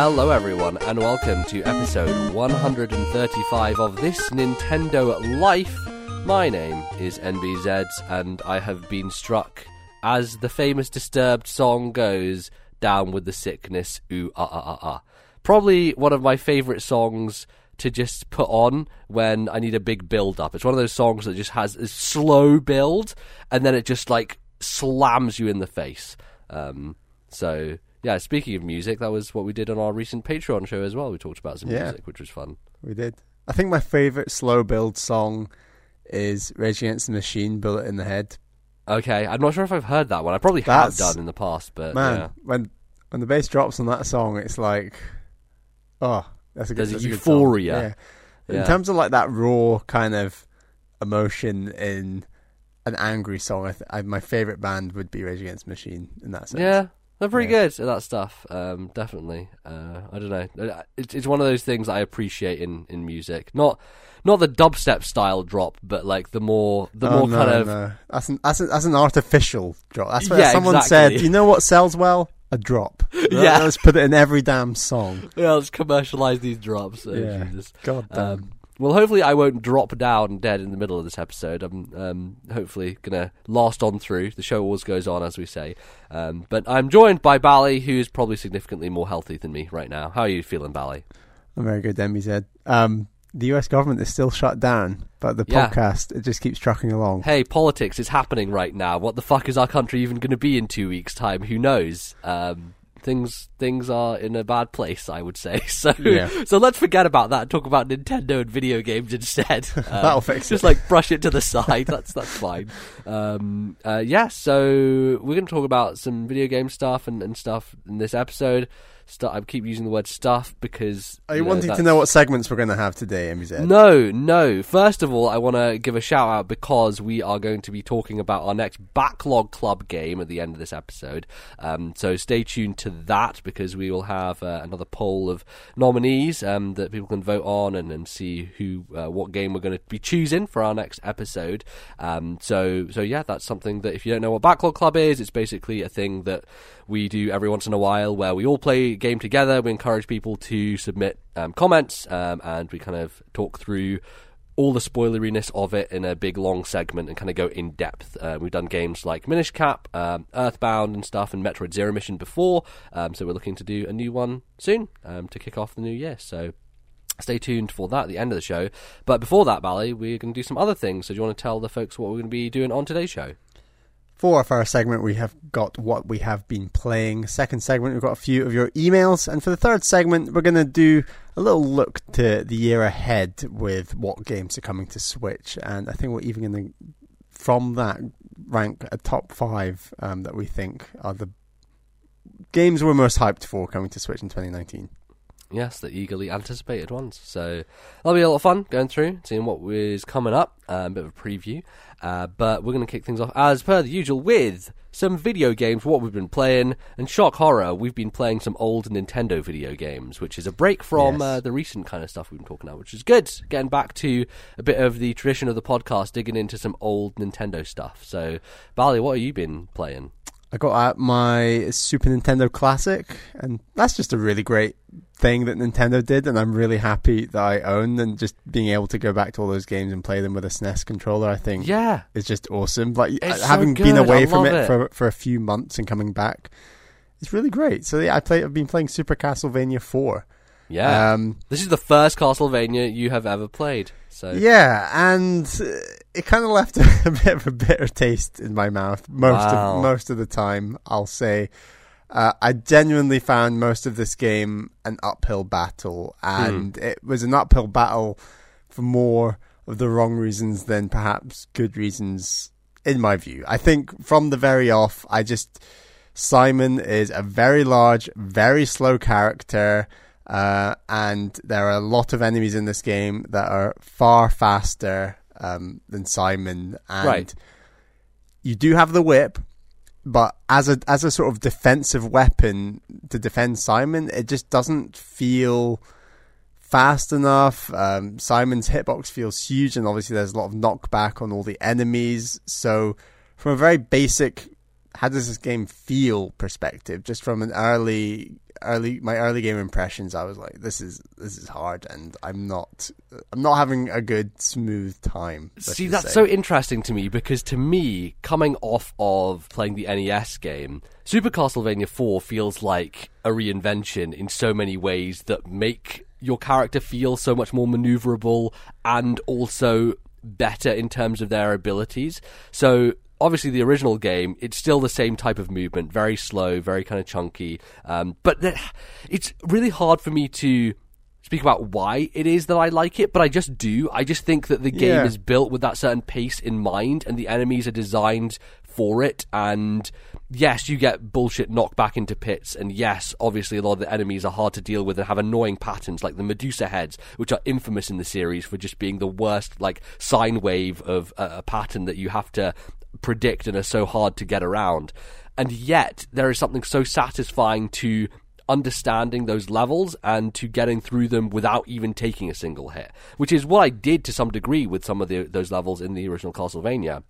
Hello, everyone, and welcome to episode 135 of This Nintendo Life. My name is NBZ, and I have been struck, as the famous Disturbed song goes, down with the sickness, ooh, ah, ah, ah, ah. Probably one of my favourite songs to just put on when I need a big build up. It's one of those songs that just has a slow build, and then it just like slams you in the face. Um, so yeah, speaking of music, that was what we did on our recent Patreon show as well. We talked about some Yeah. music, which was fun. We did. I think my favorite slow build song is Rage Against the Machine, Bullet in the Head. Okay, I'm not sure if I've heard that one. I probably That's- have done in the past, but Man, yeah. when when the bass drops on that song, it's like, oh, that's a good, There's a that's a good song. euphoria. Yeah. Yeah. In terms of like that raw kind of emotion in an angry song, I th- I, my favorite band would be Rage Against the Machine in that sense. Yeah, they're pretty Yeah. good at that stuff. Um, definitely. Uh, I don't know. It's, it's one of those things I appreciate in, in music. Not not the dubstep style drop, but like the more the Oh, more no, kind of no. that's an that's, an that's an artificial drop. That's what Yeah, someone exactly. said. You know what sells well? A drop. Yeah. let's put it in every damn song. yeah. Let's commercialize these drops. Oh, Yeah. Jesus. God damn. Um, well, hopefully, I won't drop down dead in the middle of this episode. I'm um, hopefully gonna last on through. The show always goes on, as we say. Um, but I'm joined by Bally, who is probably significantly more healthy than me right now. How are you feeling, Bally? I'm very good, Demi said. Um, the US government is still shut down, but the Yeah. podcast it just keeps trucking along. Hey, politics is happening right now. What the fuck is our country even going to be in two weeks' time? Who knows? Um, things things are in a bad place, I would say. So Yeah. so let's forget about that and talk about Nintendo and video games instead. Um, That'll fix it. Just it. like brush it to the side. That's that's fine. Um, uh, yeah. So we're going to talk about some video game stuff and, and stuff in this episode. I keep using the word stuff because Are you know, wanting to know what segments we're going to have today, MZ? no, no. First of all, I want to give a shout out because we are going to be talking about our next Backlog Club game at the end of this episode. Um, so stay tuned to that because we will have uh, another poll of nominees um, that people can vote on and, and see who uh, what game we're going to be choosing for our next episode. Um, so so yeah, that's something that if you don't know what Backlog Club is, it's basically a thing that we do every once in a while where we all play a game together. We encourage people to submit um, comments um, and we kind of talk through all the spoileriness of it in a big long segment and kind of go in depth. Uh, we've done games like Minish Cap, um, Earthbound, and stuff, and Metroid Zero Mission before. Um, so we're looking to do a new one soon um, to kick off the new year. So stay tuned for that at the end of the show. But before that, Bally, we're going to do some other things. So do you want to tell the folks what we're going to be doing on today's show? For our first segment, we have got what we have been playing. Second segment, we've got a few of your emails. And for the third segment, we're going to do a little look to the year ahead with what games are coming to Switch. And I think we're even going to, from that, rank a top five um, that we think are the games we're most hyped for coming to Switch in 2019. Yes, the eagerly anticipated ones. So that'll be a lot of fun going through, seeing what is coming up, uh, a bit of a preview. Uh, but we're going to kick things off as per the usual with some video games, what we've been playing, and shock horror, we've been playing some old Nintendo video games, which is a break from Yes. uh, the recent kind of stuff we've been talking about, which is good. Getting back to a bit of the tradition of the podcast, digging into some old Nintendo stuff. So, Bali, what have you been playing? I got out my Super Nintendo Classic, and that's just a really great thing that Nintendo did, and I'm really happy that I own and just being able to go back to all those games and play them with a SNES controller. I think Yeah, it's just awesome. Like It's so having been away from it, it. for for a few months and coming back, it's really great. So yeah, I play. I've been playing Super Castlevania Four. yeah. Um, this is the first Castlevania you have ever played. So Yeah, and uh, it kind of left a bit of a bitter taste in my mouth most Wow. of most of the time. I'll say, uh, I genuinely found most of this game an uphill battle, and it was an uphill battle for more of the wrong reasons than perhaps good reasons, in my view. I think from the very off, I just Simon is a very large, very slow character. Uh, and there are a lot of enemies in this game that are far faster um, than Simon. And Right. you do have the whip, but as a as a sort of defensive weapon to defend Simon, it just doesn't feel fast enough. Um, Simon's hitbox feels huge, and obviously there's a lot of knockback on all the enemies. So, from a very basic how does this game feel perspective, just from an early early my early game impressions, I was like, this is this is hard, and I'm not I'm not having a good smooth time. See, that's say. so interesting to me because to me, coming off of playing the NES game, Super Castlevania 4 feels like a reinvention in so many ways that make your character feel so much more maneuverable and also better in terms of their abilities. So obviously the original game, it's still the same type of movement, very slow, very kind of chunky. Um, but it's really hard for me to speak about why it is that I like it, but I just do. I just think that the game yeah. is built with that certain pace in mind, and the enemies are designed for it. And yes, you get bullshit knocked back into pits, and yes, obviously a lot of the enemies are hard to deal with and have annoying patterns, like the Medusa heads, which are infamous in the series for just being the worst, like sine wave of a, a pattern that you have to predict and are so hard to get around. And yet, there is something so satisfying to understanding those levels and to getting through them without even taking a single hit, which is what I did to some degree with some of the, those levels in the original Castlevania.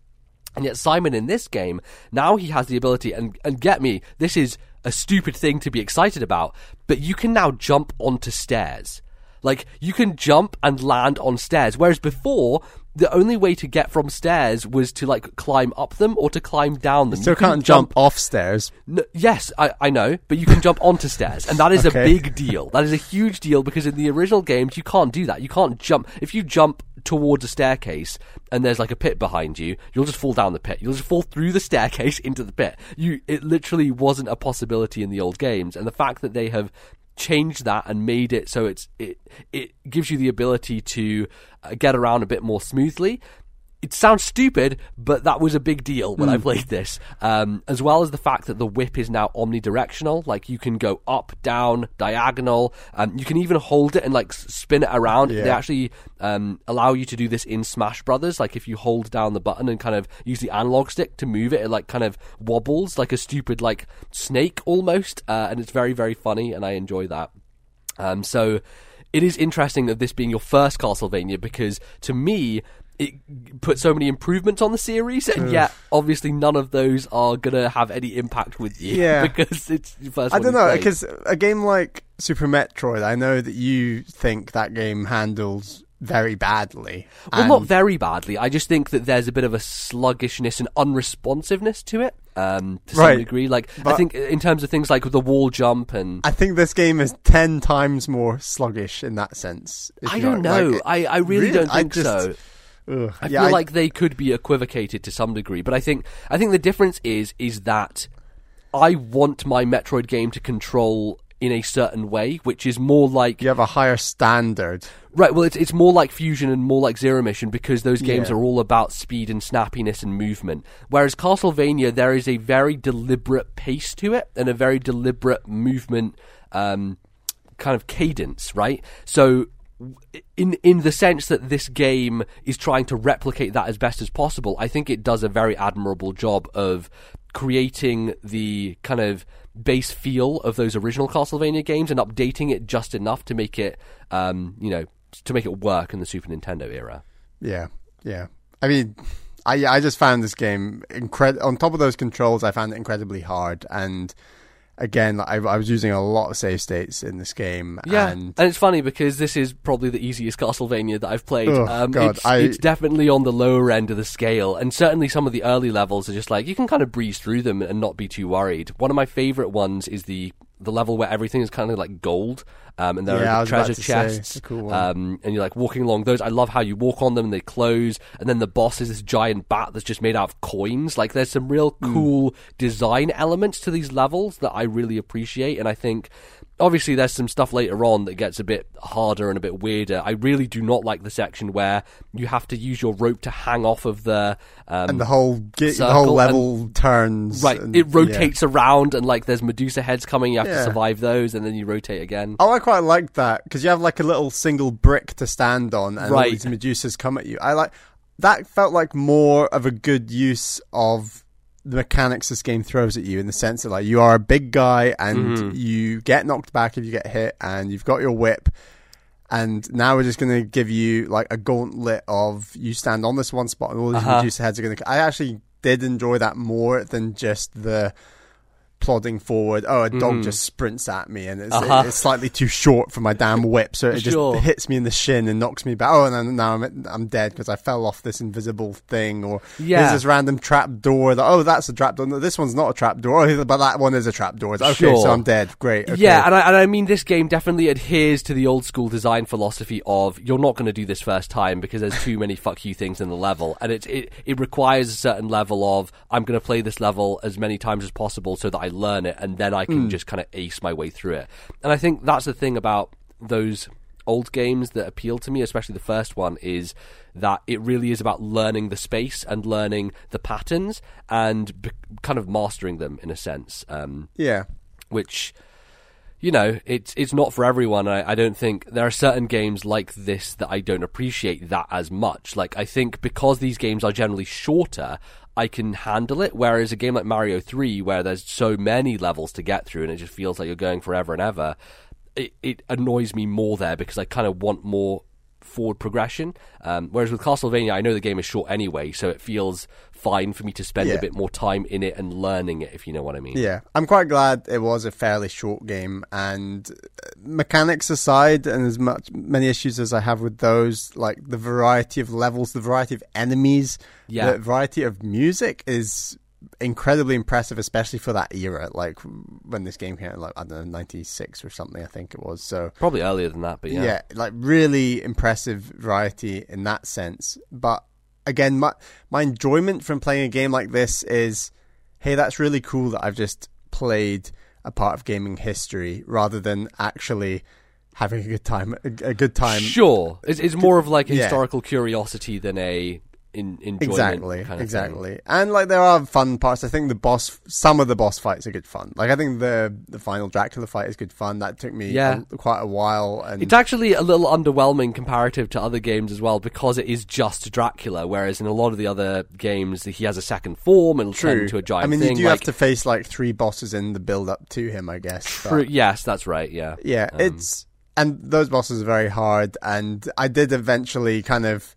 And yet, Simon in this game, now he has the ability, and, and get me, this is a stupid thing to be excited about, but you can now jump onto stairs. Like, you can jump and land on stairs, whereas before, the only way to get from stairs was to like climb up them or to climb down them. So you can't jump, jump off stairs. No, yes, I, I know, but you can jump onto stairs, and that is okay. a big deal. That is a huge deal because in the original games you can't do that. You can't jump if you jump towards a staircase and there's like a pit behind you. You'll just fall down the pit. You'll just fall through the staircase into the pit. You it literally wasn't a possibility in the old games, and the fact that they have changed that and made it so it's it it gives you the ability to uh, get around a bit more smoothly it sounds stupid, but that was a big deal when mm. I hmm. played this. Um, as well as the fact that the whip is now omnidirectional, like you can go up, down, diagonal. Um, you can even hold it and like spin it around. Yeah. They actually um, allow you to do this in Smash Brothers. Like if you hold down the button and kind of use the analog stick to move it, it like kind of wobbles like a stupid like snake almost, uh, and it's very very funny, and I enjoy that. Um, so it is interesting that this being your first Castlevania because to me it put so many improvements on the series, and yet obviously none of those are gonna have any impact with you. Yeah, because it's first. I don't know because a game like Super Metroid, I know that you think that game handles very badly. Well, not very badly. I just think that there's a bit of a sluggishness and unresponsiveness to it. Um, to right. some degree, like but I think in terms of things like the wall jump and I think this game is ten times more sluggish in that sense. I don't know. Like, I I really, really don't think just, so. Ugh. I yeah, feel I... like they could be equivocated to some degree, but I think I think the difference is is that I want my Metroid game to control in a certain way, which is more like you have a higher standard. Right. Well, it's it's more like Fusion and more like Zero Mission because those games yeah. are all about speed and snappiness and movement. Whereas Castlevania, there is a very deliberate pace to it and a very deliberate movement. Um, kind of cadence, right? So in in the sense that this game is trying to replicate that as best as possible, I think it does a very admirable job of creating the kind of base feel of those original Castlevania games and updating it just enough to make it, um, you know, to make it work in the Super Nintendo era. Yeah, yeah. I mean, I I just found this game incredible. On top of those controls, I found it incredibly hard and again, I, I, was using a lot of save states in this game. Yeah, and, and, it's funny because this is probably the easiest Castlevania that I've played. Oh, um, God, it's, I, it's, definitely on the lower end of the scale, and certainly some of the early levels are just like you can kind of breeze through them and not be too worried. One of my favorite ones is the the level where everything is kind of like gold, um, and there yeah, are treasure chests, cool um, and you're like walking along those. I love how you walk on them and they close, and then the boss is this giant bat that's just made out of coins. Like there's some real hmm. cool mm. design elements to these levels that I really appreciate, and I think obviously there's some stuff later on that gets a bit harder and a bit weirder. I really do not like the section where you have to use your rope to hang off of the um, and the whole the whole level and, turns. Right, and, it rotates yeah. around and like there's Medusa heads coming. You have yeah. to survive those, and then you rotate again. Oh, I quite like that because you have like a little single brick to stand on, and right. all these Medusas come at you. I like that. Felt like more of a good use of the mechanics this game throws at you in the sense that like you are a big guy and mm-hmm. you get knocked back if you get hit and you've got your whip and now we're just going to give you like a gauntlet of you stand on this one spot and all these uh-huh. Medusa heads are going to I actually did enjoy that more than just the plodding forward. Oh, a dog just sprints at me, and it's. Uh-huh. it's slightly too short for my damn whip, so it Sure. just hits me in the shin and knocks me back. Oh, and now I'm I'm dead because I fell off this invisible thing, or Yeah. there's this random trap door. That oh, that's a trap door. No, this one's not a trap door. Oh, but that one is a trap door. Okay, Sure. so I'm dead. Great. Okay. Yeah, and I, and I mean, this game definitely adheres to the old school design philosophy of you're not going to do this first time because there's too many fuck you things in the level, and it it it requires a certain level of I'm going to play this level as many times as possible so that I learn it, and then I can just kind of ace my way through it. And I think that's the thing about those old games that appeal to me, especially the first one, is that it really is about learning the space and learning the patterns and be- kind of mastering them in a sense. Um, yeah. which you know it's it's not for everyone I, I don't think there are certain games like this that i don't appreciate that as much like i think because these games are generally shorter i can handle it. Whereas a game like mario 3 where there's so many levels to get through and it just feels like you're going forever and ever it, it annoys me more there because i kind of want more forward progression. Um, whereas with castlevania i know the game is short anyway so it feels fine for me to spend Yeah. a bit more time in it and learning it if you know what i mean Yeah, I'm quite glad it was a fairly short game. And mechanics aside, and as much many issues as I have with those, like the variety of levels, the variety of enemies, Yeah. the variety of music is incredibly impressive, especially for that era. Like when this game came out, like I don't know, '96 or something, I think it was. So Probably earlier than that, but yeah. yeah. like really impressive variety in that sense. But again, my my enjoyment from playing a game like this is, hey, that's really cool that I've just played a part of gaming history rather than actually having a good time. A, a good time. Sure, it's, it's more of like a Yeah. historical curiosity than a in, enjoyment Exactly, kind of thing. exactly, and like there are fun parts. I think the boss, some of the boss fights are good fun. Like I think the the final Dracula fight is good fun. That took me Yeah. a- quite a while, and It's actually a little underwhelming comparative to other games as well because it is just Dracula, whereas in a lot of the other games he has a second form and it'll turn true. into a giant I mean, thing. you do like, have to face like three bosses in the build up to him, I guess. but- True, yes, that's right. Yeah, Yeah, Um, it's and those bosses are very hard. And I did eventually kind of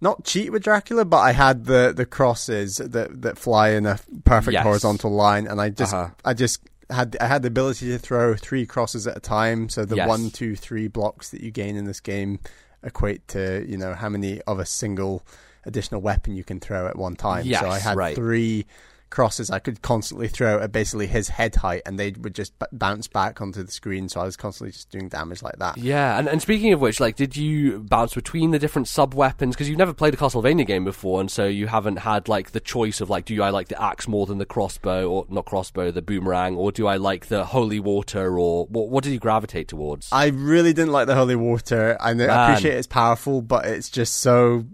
not cheat with Dracula, but I had the the crosses that that fly in a perfect Yes. horizontal line, and I just Uh-huh. I just had I had the ability to throw three crosses at a time. So the Yes. one, two, three blocks that you gain in this game equate to you know how many of a single additional weapon you can throw at one time. Yes, so I had right. three crosses I could constantly throw at basically his head height, and they would just b- bounce back onto the screen. So I was constantly just doing damage like that. yeah. And, and speaking of which, like, did you bounce between the different sub weapons? Because you've never played a Castlevania game before, and so you haven't had like the choice of like, do I like the axe more than the crossbow, or not crossbow, the boomerang, or do I like the holy water, or what? What did you gravitate towards? I really didn't like the holy water. I, know, I appreciate it's powerful, but it's just so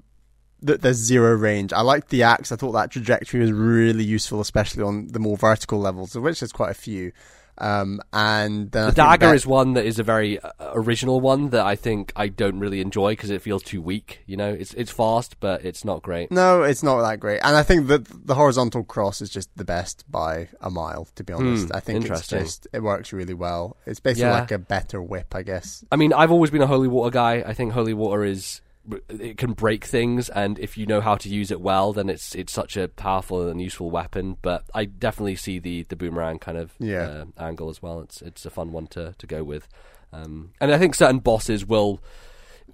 that there's zero range. I liked the axe. I thought that trajectory was really useful, especially on the more vertical levels, of which there's quite a few. Um, and I The dagger that- is one that is a very uh, original one that I think I don't really enjoy because it feels too weak. You know, it's it's fast, but it's not great. No, it's not that great. And I think that the horizontal cross is just the best by a mile, to be honest. Hmm, I think it's just, it works really well. It's basically Yeah. like a better whip, I guess. I mean, I've always been a holy water guy. I think holy water is it can break things, and if you know how to use it well, then it's it's such a powerful and useful weapon. But I definitely see the the boomerang kind of Yeah. uh, angle as well. It's it's a fun one to to go with, um, and I think certain bosses will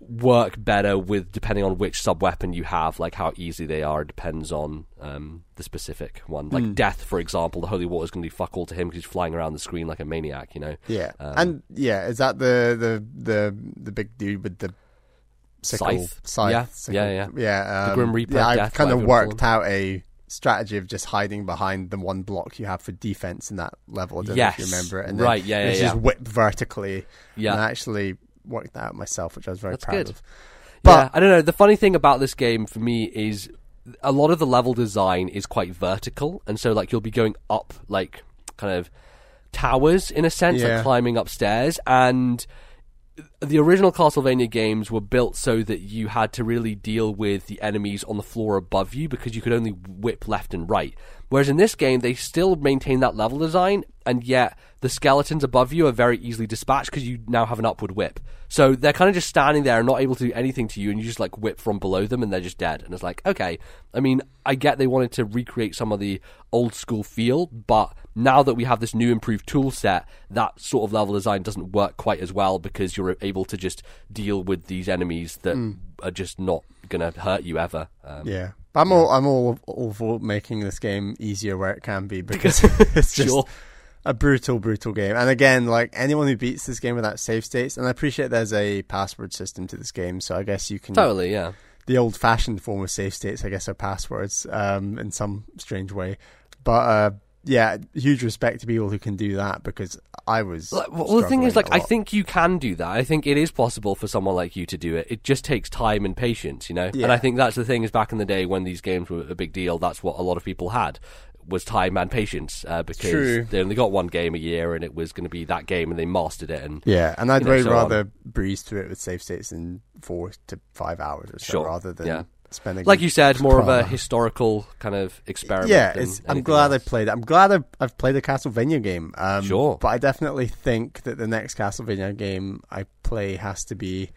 work better with depending on which sub weapon you have, like how easy they are. depends on um, the specific one. Like death, for example, the holy water is going to be fuck all to him because he's flying around the screen like a maniac. You know. Yeah. Um, and yeah, is that the, the, the, the big dude with the sickle? Scythe? Scythe, Yeah, sickle. yeah, yeah. Yeah. The Um, Grim Reaper Yeah, I've kind of whatever you wanna worked out a strategy of just hiding behind the one block you have for defense in that level. I don't know if you remember it. And then Right, yeah, yeah, It's yeah. just whipped vertically. Yeah. And I actually worked that out myself, which I was very That's proud good. of. yeah, But I don't know. The funny thing about this game for me is a lot of the level design is quite vertical, and so like you'll be going up like kind of towers in a sense, Yeah. like climbing upstairs, and the original Castlevania games were built so that you had to really deal with the enemies on the floor above you because you could only whip left and right. Whereas in this game, they still maintain that level design, and yet the skeletons above you are very easily dispatched because you now have an upward whip. So they're kind of just standing there and not able to do anything to you, and you just like whip from below them, and they're just dead. And it's like, okay, I mean, I get they wanted to recreate some of the old school feel, but now that we have this new improved tool set, that sort of level design doesn't work quite as well because you're able to just deal with these enemies that Mm. are just not going to hurt you ever. Um, Yeah. I'm all I'm all, all for making this game easier where it can be because it's just Sure. a brutal, brutal game. And again, like anyone who beats this game without save states, and I appreciate there's a password system to this game, so I guess you can Totally, yeah. the old fashioned form of save states, I guess, are passwords, um, in some strange way. But uh yeah, huge respect to people who can do that because I was well, the thing is, like, I think you can do that. I think it is possible for someone like you to do it. It just takes time and patience, you know. Yeah. And I think that's the thing is back in the day when these games were a big deal. That's what a lot of people had was time and patience uh, because True. they only got one game a year and it was going to be that game and they mastered it. And Yeah, and I'd you know, way so rather breeze through it with save states in four to five hours or so, Sure, rather than yeah. Spending. like you said, more of a historical kind of experiment. yeah, I'm glad I else. played it. I'm glad I've, I've played a Castlevania game. Um, Sure. but I definitely think that the next Castlevania game I play has to be,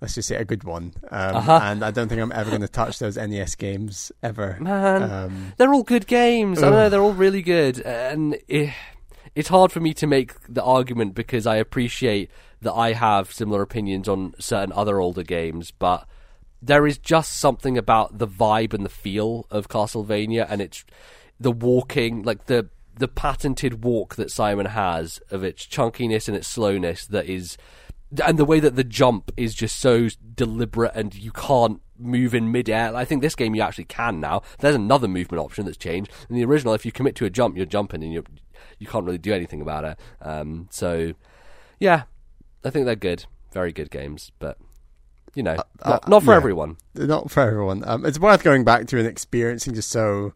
let's just say, a good one. Um, Uh-huh. And I don't think I'm ever going to touch those NES games ever. Man, Um, they're all good games. I know they're all really good, and it, it's hard for me to make the argument because I appreciate that I have similar opinions on certain other older games, but there is just something about the vibe and the feel of Castlevania, and it's the walking, like the the patented walk that Simon has of its chunkiness and its slowness that is and the way that the jump is just so deliberate and you can't move in midair. I think this game you actually can now. There's another movement option that's changed. In the original, if you commit to a jump, you're jumping and you you can't really do anything about it. Um, so yeah, I think they're good, very good games, but you know, uh, not, not for yeah. everyone. not for everyone. Um, it's worth going back to and experiencing just so.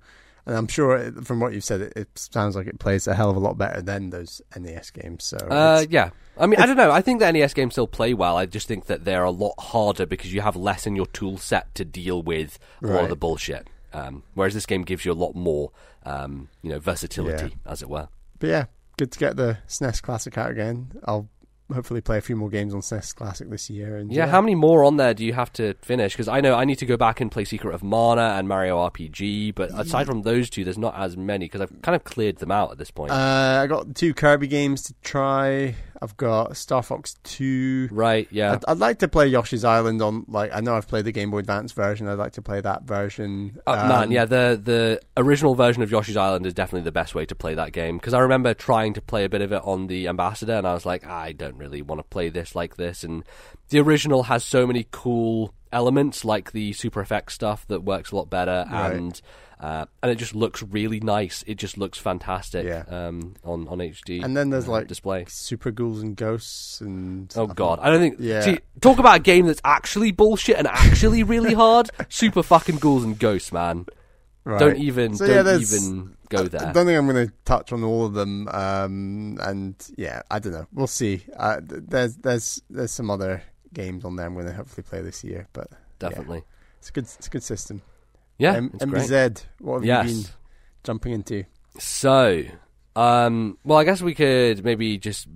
And I'm sure it, from what you've said, it, it sounds like it plays a hell of a lot better than those NES games. So Uh, yeah. I mean, I don't know. I think the NES games still play well. I just think that they're a lot harder because you have less in your tool set to deal with a lot of the bullshit. Um, whereas this game gives you a lot more, um, you know, versatility, as it were. But yeah, good to get the SNES Classic out again. I'll hopefully play a few more games on SNES Classic this year. And Yeah, how many more on there do you have to finish? Because I know I need to go back and play Secret of Mana and Mario RPG, but aside from those two, there's not as many because I've kind of cleared them out at this point. Uh, I got two Kirby games to try. I've got Star Fox Two. right? Yeah. I'd, I'd like to play Yoshi's Island on like I know I've played the Game Boy Advance version. I'd like to play that version. Oh, Um, man, yeah, the the original version of Yoshi's Island is definitely the best way to play that game because I remember trying to play a bit of it on the Ambassador, and I was like, I don't really want to play this like this. And the original has so many cool elements, like the super effects stuff that works a lot better, Right. and uh, and it just looks really nice. It just looks fantastic Yeah. um, on on HD. And then there's uh, like display. Super Ghouls and Ghosts and Oh I god, I don't think. Yeah. See, talk about a game that's actually bullshit and actually really hard. Super fucking ghouls and ghosts, man. Right. Don't even So, don't yeah, even go there. I don't think I'm going to touch on all of them. Um, and yeah, I don't know. We'll see. Uh, there's there's there's some other games on there I'm going to hopefully play this year, but Definitely. it's a good it's a good system. Yeah, M- it's great. MBZ, what have you been jumping into? So, um, well, I guess we could maybe just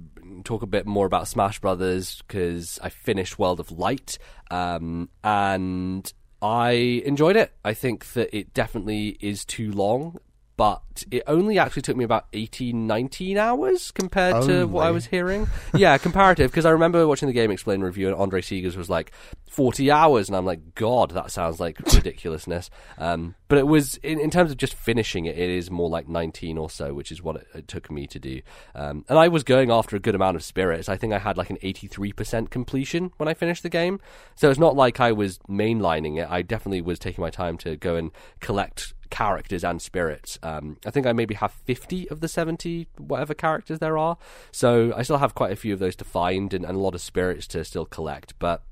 talk a bit more about Smash Brothers because I finished World of Light, um, and I enjoyed it. I think that it definitely is too long. But it only actually took me about 18, 19 hours compared to what I was hearing. yeah, comparative, because I remember watching the GameXplain review and Andre Segers was like 40 hours, and I'm like, God, that sounds like ridiculousness. Um, but it was, in, in terms of just finishing it, it is more like 19 or so, which is what it, it took me to do. Um, and I was going after a good amount of spirits. I think I had like an 83% completion when I finished the game. So it's not like I was mainlining it. I definitely was taking my time to go and collect characters and spirits. Um, I think I maybe have 50 of the 70 whatever characters there are. So I still have quite a few of those to find and, and a lot of spirits to still collect. But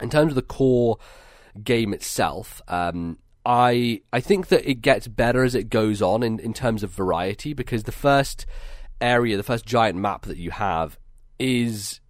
in terms of the core game itself, um, I I think that it gets better as it goes on in, in terms of variety because the first area, the first giant map that you have is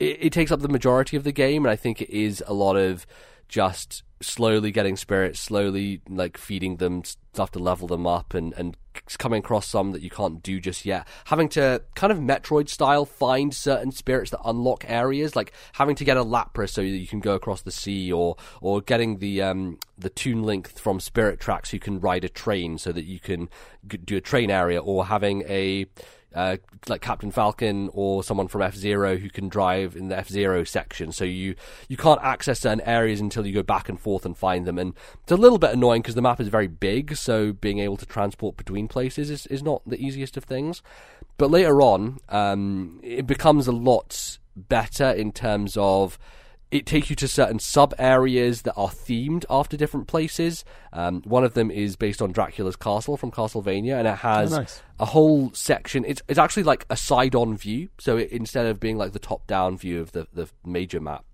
it, it takes up the majority of the game, and I think it is a lot of just slowly getting spirits, slowly like feeding them stuff to level them up, and and coming across some that you can't do just yet. Having to kind of Metroid style find certain spirits that unlock areas, like having to get a Lapras so that you can go across the sea, or or getting the um, the Toon Link from Spirit Tracks, you can ride a train so that you can do a train area, or having a uh, like Captain Falcon or someone from F Zero who can drive in the F Zero section. So you you can't access certain areas until you go back and forth and find them. And it's a little bit annoying because the map is very big, so being able to transport between places is, is not the easiest of things. But later on, um, it becomes a lot better in terms of it takes you to certain sub areas that are themed after different places. Um, one of them is based on Dracula's castle from Castlevania, and it has Oh, nice. a whole section. It's it's actually like a side on view, so it, instead of being like the top down view of the the major map.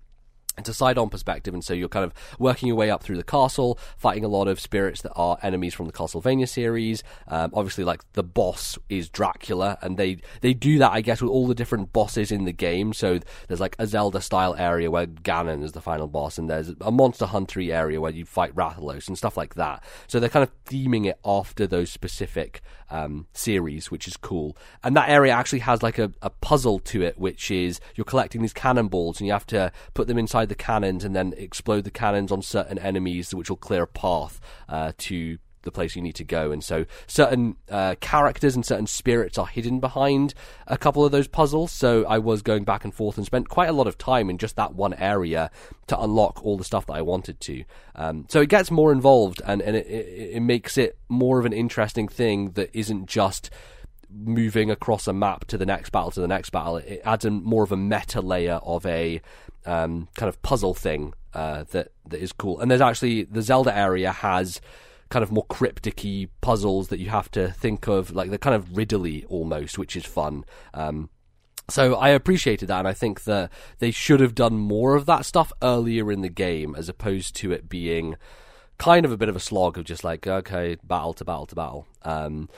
It's a side on perspective, and so you're kind of working your way up through the castle, fighting a lot of spirits that are enemies from the Castlevania series. Um, obviously, like the boss is Dracula, and they, they do that, I guess, with all the different bosses in the game. So there's like a Zelda style area where Ganon is the final boss, and there's a Monster Huntery area where you fight Rathalos and stuff like that. So they're kind of theming it after those specific um, series, which is cool. And that area actually has like a, a puzzle to it, which is you're collecting these cannonballs, and you have to put them inside the cannons and then explode the cannons on certain enemies, which will clear a path uh, to the place you need to go. And so certain uh, characters and certain spirits are hidden behind a couple of those puzzles. So I was going back and forth and spent quite a lot of time in just that one area to unlock all the stuff that I wanted to. Um, so it gets more involved and, and it, it, it makes it more of an interesting thing that isn't just moving across a map to the next battle to the next battle. It adds a more of a meta layer of a um, kind of puzzle thing uh, that that is cool. And there's actually the Zelda area has kind of more cryptic puzzles that you have to think of, like they're kind of riddly almost, which is fun. Um, so I appreciated that, and I think that they should have done more of that stuff earlier in the game, as opposed to it being kind of a bit of a slog of just like okay, battle to battle to battle. Um,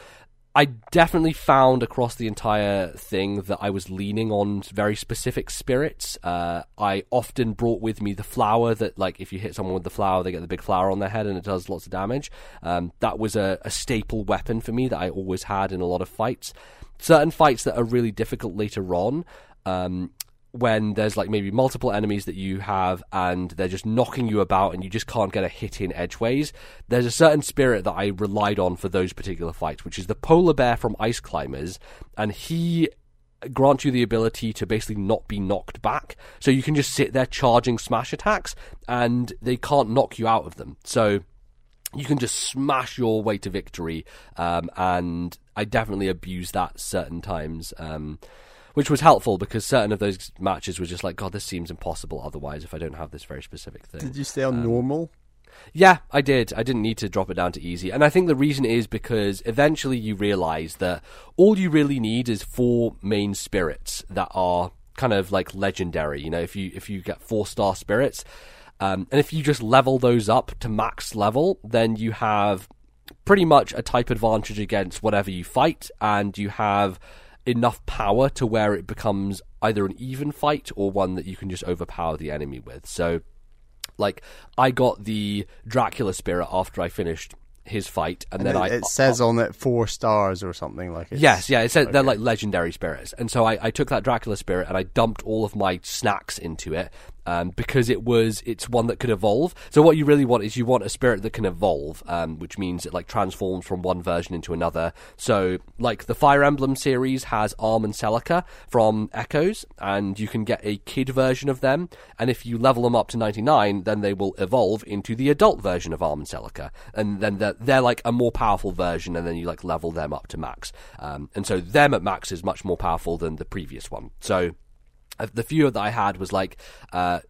I definitely found across the entire thing that I was leaning on very specific spirits. Uh, I often brought with me the flower that, like, if you hit someone with the flower, they get the big flower on their head and it does lots of damage. Um, that was a, a staple weapon for me that I always had in a lot of fights. Certain fights that are really difficult later on, um, when there's like maybe multiple enemies that you have and they're just knocking you about and you just can't get a hit in edgeways, there's a certain spirit that I relied on for those particular fights, which is the polar bear from Ice Climbers, and he grants you the ability to basically not be knocked back. So you can just sit there charging smash attacks and they can't knock you out of them. So you can just smash your way to victory, um, and I definitely abused that certain times. Um, which was helpful because certain of those matches were just like, God, this seems impossible otherwise if I don't have this very specific thing. Did you stay on normal? Yeah, I did. I didn't need to drop it down to easy. And I think the reason is because eventually you realize that all you really need is four main spirits that are kind of like legendary. You know, if you if you get four star spirits, um, and if you just level those up to max level, then you have pretty much a type advantage against whatever you fight, and you have enough power to where it becomes either an even fight or one that you can just overpower the enemy with. So like I got the Dracula spirit after I finished his fight, and, And then it, I it says uh, on it four stars or something like it. Yes, yeah, it said they're like legendary spirits, and so I, I took that Dracula spirit and I dumped all of my snacks into it um, because it was it's one that could evolve. So what you really want is you want a spirit that can evolve, um, which means it like transforms from one version into another. So like the Fire Emblem series has Alm and Celica from Echoes, and you can get a kid version of them, and if you level them up to ninety nine, then they will evolve into the adult version of Alm and Celica, and then they're, they're like a more powerful version, and then you like level them up to max, um, and so them at max is much more powerful than the previous one. So the few that I had was like uh,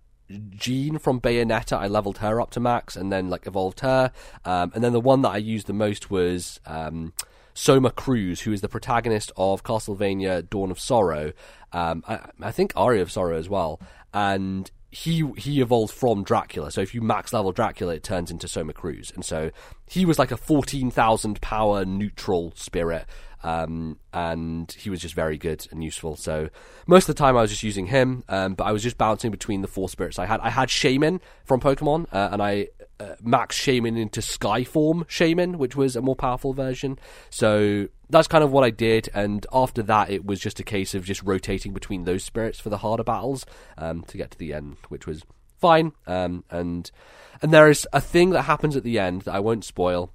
Jeanne from Bayonetta. I leveled her up to max and then like evolved her. Um, and then the one that I used the most was um, Soma Cruz, who is the protagonist of Castlevania Dawn of Sorrow. Um, I, I think Aria of Sorrow as well. And he he evolved from Dracula. So if you max level Dracula, it turns into Soma Cruz. And so he was like a fourteen thousand power neutral spirit. Um, and he was just very good and useful. So most of the time I was just using him, um, but I was just bouncing between the four spirits I had. I had Shaymin from Pokemon, uh, and I uh, max Shaymin into Sky Form Shaymin, which was a more powerful version. So that's kind of what I did, and after that, it was just a case of just rotating between those spirits for the harder battles um, to get to the end, which was fine. Um, and and there is a thing that happens at the end that I won't spoil.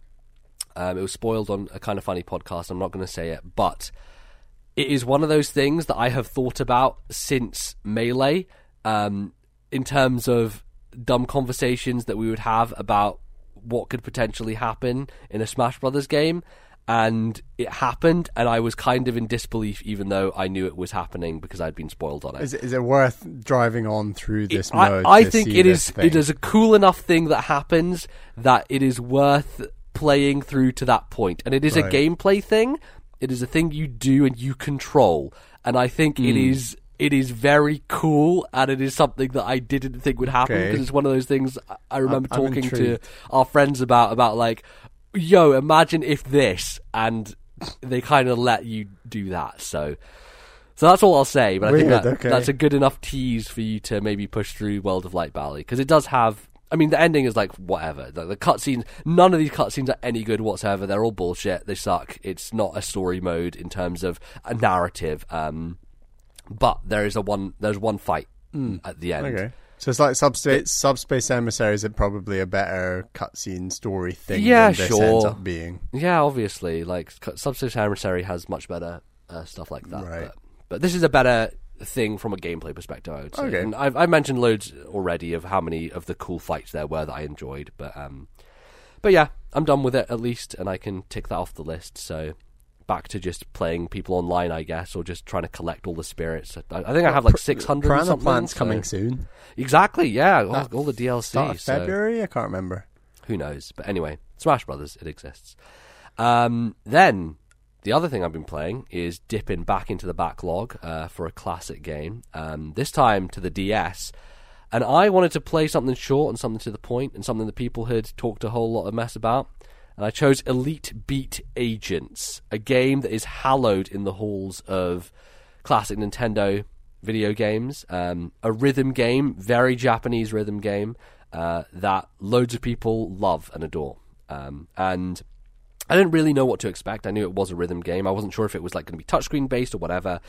Um, it was spoiled on a kind of funny podcast. I'm not going to say it, but it is one of those things that I have thought about since Melee, um, in terms of dumb conversations that we would have about what could potentially happen in a Smash Brothers game. And it happened, and I was kind of in disbelief, even though I knew it was happening because I'd been spoiled on it. Is it, is it worth driving on through this I, mode? I to think it is. thing? It is a cool enough thing that happens that it is worth playing through to that point, and it is a gameplay thing. It is a thing you do and you control, and I think it Hmm. is. It is very cool, and it is something that I didn't think would happen Okay. because it's one of those things I- remember I'm talking to our friends about. About like, yo, imagine if this, and they kind of let you do that. So, so that's all I'll say. But I think that, okay. that's a good enough tease for you to maybe push through World of Light Valley because it does have. I mean, the ending is like whatever. The, the cutscenes, none of these cutscenes are any good whatsoever. They're all bullshit. They suck. It's not a story mode in terms of a narrative. Um, but there is a one. There's one fight at the end. Okay. So it's like subspace, subspace emissaries are probably a better cutscene story thing Yeah, than this ends sure. up being. Yeah, obviously, like subspace Emissary has much better uh, stuff like that. Right. But, but this is a better thing from a gameplay perspective, I would say. Okay. And I've, I've mentioned loads already of how many of the cool fights there were that I enjoyed, but um, but yeah, I'm done with it at least, and I can tick that off the list. So back to just playing people online, I guess, or just trying to collect all the spirits. I, I think I have like 600 or Piranha something. Plant's so- coming soon. Exactly, yeah, all, all the DLC. So- February? I can't remember. who knows? But anyway, Smash Brothers, it exists. Um, then the other thing I've been playing is dipping back into the backlog uh, for a classic game. Um, this time to the DS, and I wanted to play something short and something to the point, and something that people had talked a whole lot of mess about. And I chose Elite Beat Agents, a game that is hallowed in the halls of classic Nintendo video games. Um, a rhythm game, very Japanese rhythm game uh, that loads of people love and adore. Um, and I didn't really know what to expect. I knew it was a rhythm game. I wasn't sure if it was like going to be touchscreen based or whatever.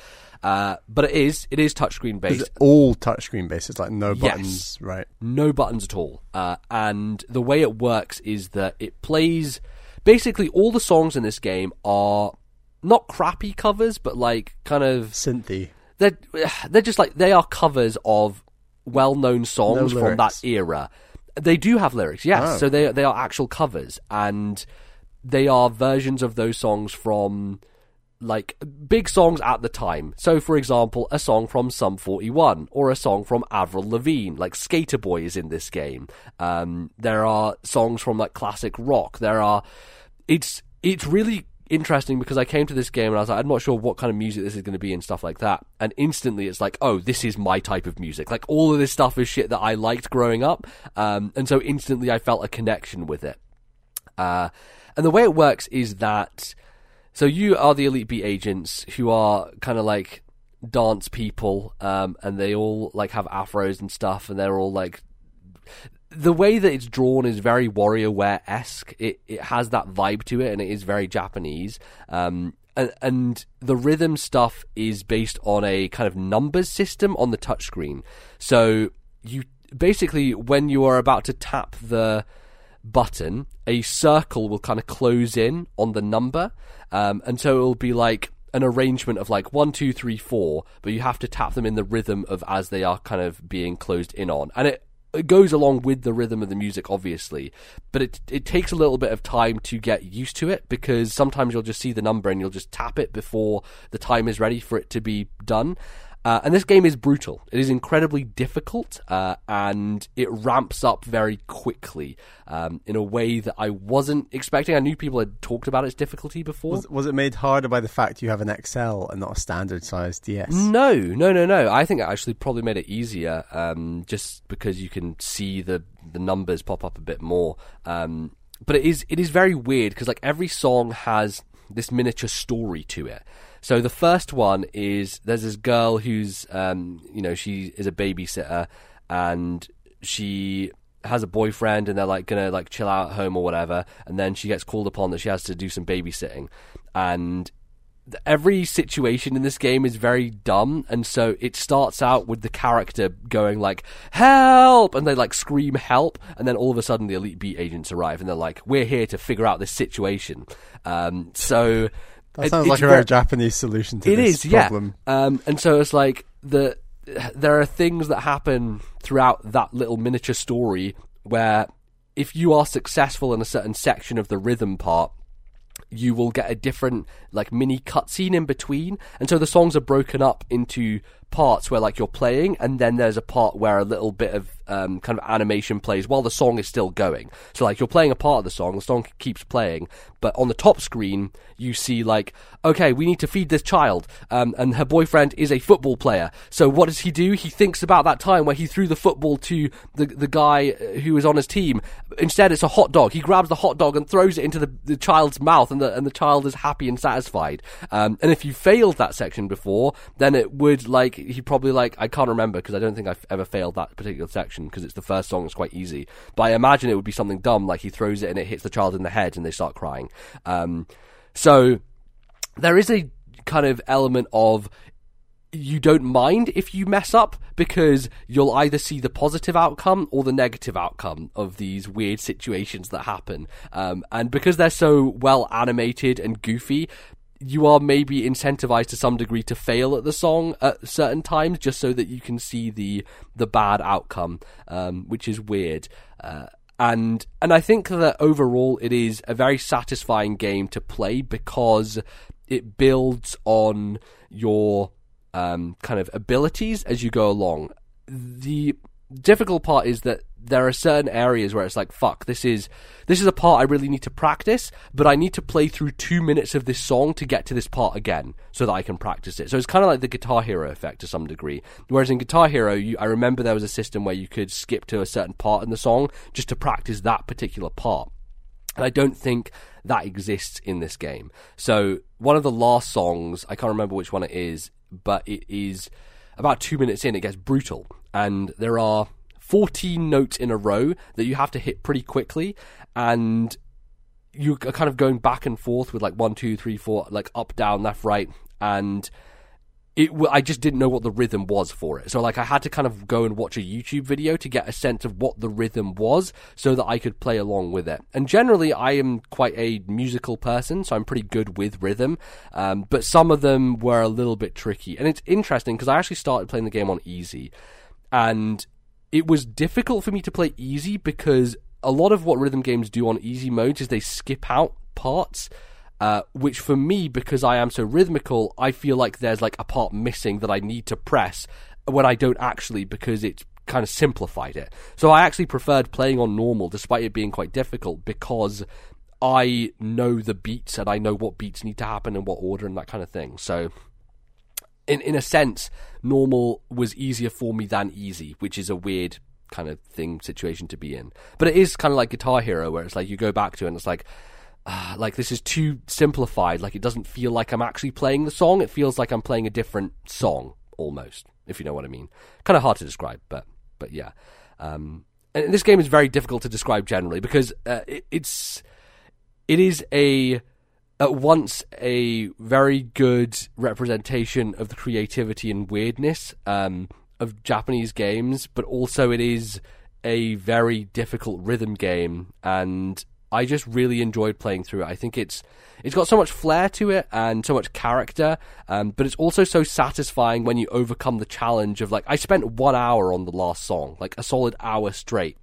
Uh, but it is. It is touchscreen based. it all touchscreen based? It's like no Yes. buttons, right? no buttons at all. Uh, and the way it works is that it plays basically all the songs in this game are not crappy covers, but like kind of Synthy. they're they're just like they are covers of well-known songs No from that era. They do have lyrics, yes. Oh. So they they are actual covers, and they are versions of those songs from like big songs at the time. So, for example, a song from Sum 41 or a song from Avril Lavigne, like Sk8er Boi is in this game. Um, there are songs from like classic rock. There are, it's it's really interesting because I came to this game and I was like, I'm not sure what kind of music this is going to be and stuff like that. And instantly it's like, oh, this is my type of music. Like all of this stuff is shit that I liked growing up. Um, and so instantly I felt a connection with it. Uh, and the way it works is that so you are the elite beat agents who are kind of like dance people, um, and they all like have afros and stuff, and they're all like the way that it's drawn is very warrior WarioWare esque. It it has that vibe to it, and it is very Japanese. Um, and, and the rhythm stuff is based on a kind of numbers system on the touchscreen. So you basically, when you are about to tap the button, a circle will kind of close in on the number, um, and so it will be like an arrangement of like one, two, three, four, but you have to tap them in the rhythm of as they are kind of being closed in on, and it it goes along with the rhythm of the music, obviously, but it it takes a little bit of time to get used to it because sometimes you'll just see the number and you'll just tap it before the time is ready for it to be done. Uh, and this game is brutal. It is incredibly difficult, uh, and it ramps up very quickly um, in a way that I wasn't expecting. I knew people had talked about its difficulty before. Was, was it made harder by the fact you have an XL and not a standard size DS? No, no, no, no. I think it actually probably made it easier, um, just because you can see the the numbers pop up a bit more. Um, but it is it is very weird because like every song has this miniature story to it. So the first one is there's this girl who's um, you know she is a babysitter and she has a boyfriend and they're like gonna like chill out at home or whatever, and then she gets called upon that she has to do some babysitting, and every situation in this game is very dumb and so it starts out with the character going like help! and they like scream help and then all of a sudden the elite beat agents arrive and they're like we're here to figure out this situation. Um, so that sounds it, like a very Japanese solution to it this is, problem. yeah um, and so it's like the there are things that happen throughout that little miniature story where if you are successful in a certain section of the rhythm part you will get a different like mini cutscene in between, and so the songs are broken up into parts where like you're playing, and then there's a part where a little bit of um, kind of animation plays while the song is still going. So like you're playing a part of the song, the song keeps playing, but on the top screen you see like, okay, we need to feed this child, um, and her boyfriend is a football player. So what does he do? He thinks about that time where he threw the football to the the guy who was on his team. Instead, it's a hot dog. He grabs the hot dog and throws it into the, the child's mouth, and the and the child is happy and satisfied. Um, and if you failed that section before, then it would like he probably like I can't remember because I don't think I've ever failed that particular section because it's the first song. It's quite easy, but I imagine it would be something dumb like he throws it and it hits the child in the head and they start crying. Um, so there is a kind of element of you don't mind if you mess up because you'll either see the positive outcome or the negative outcome of these weird situations that happen. Um, and because they're so well animated and goofy, you are maybe incentivized to some degree to fail at the song at certain times just so that you can see the the bad outcome, um, which is weird. Uh, and and I think that overall it is a very satisfying game to play because it builds on your um, kind of abilities as you go along. The difficult part is that there are certain areas where it's like fuck this is this is a part I really need to practice but I need to play through 2 minutes of this song to get to this part again so that I can practice it. So it's kind of like the guitar hero effect to some degree. Whereas in guitar hero you, I remember there was a system where you could skip to a certain part in the song just to practice that particular part. And I don't think that exists in this game. So one of the last songs I can't remember which one it is but it is about 2 minutes in it gets brutal. And there are 14 notes in a row that you have to hit pretty quickly, and you are kind of going back and forth with like one, two, three, four, like up, down, left, right, and it. I just didn't know what the rhythm was for it, so like I had to kind of go and watch a YouTube video to get a sense of what the rhythm was, so that I could play along with it. And generally, I am quite a musical person, so I'm pretty good with rhythm. Um, but some of them were a little bit tricky, and it's interesting because I actually started playing the game on easy, and it was difficult for me to play easy because a lot of what rhythm games do on easy modes is they skip out parts. Uh, which for me, because I am so rhythmical, I feel like there's like a part missing that I need to press when I don't actually because it's kind of simplified it. So I actually preferred playing on normal despite it being quite difficult because I know the beats and I know what beats need to happen in what order and that kind of thing. So in in a sense, normal was easier for me than easy, which is a weird kind of thing situation to be in. But it is kind of like Guitar Hero, where it's like you go back to it and it's like. Uh, like this is too simplified. Like it doesn't feel like I'm actually playing the song. It feels like I'm playing a different song almost, if you know what I mean. Kind of hard to describe, but but yeah. Um, and this game is very difficult to describe generally because uh, it, it's it is a at once a very good representation of the creativity and weirdness um, of Japanese games, but also it is a very difficult rhythm game, and I just really enjoyed playing through it. I think it's it's got so much flair to it and so much character, um, but it's also so satisfying when you overcome the challenge of like I spent one hour on the last song, like a solid hour straight,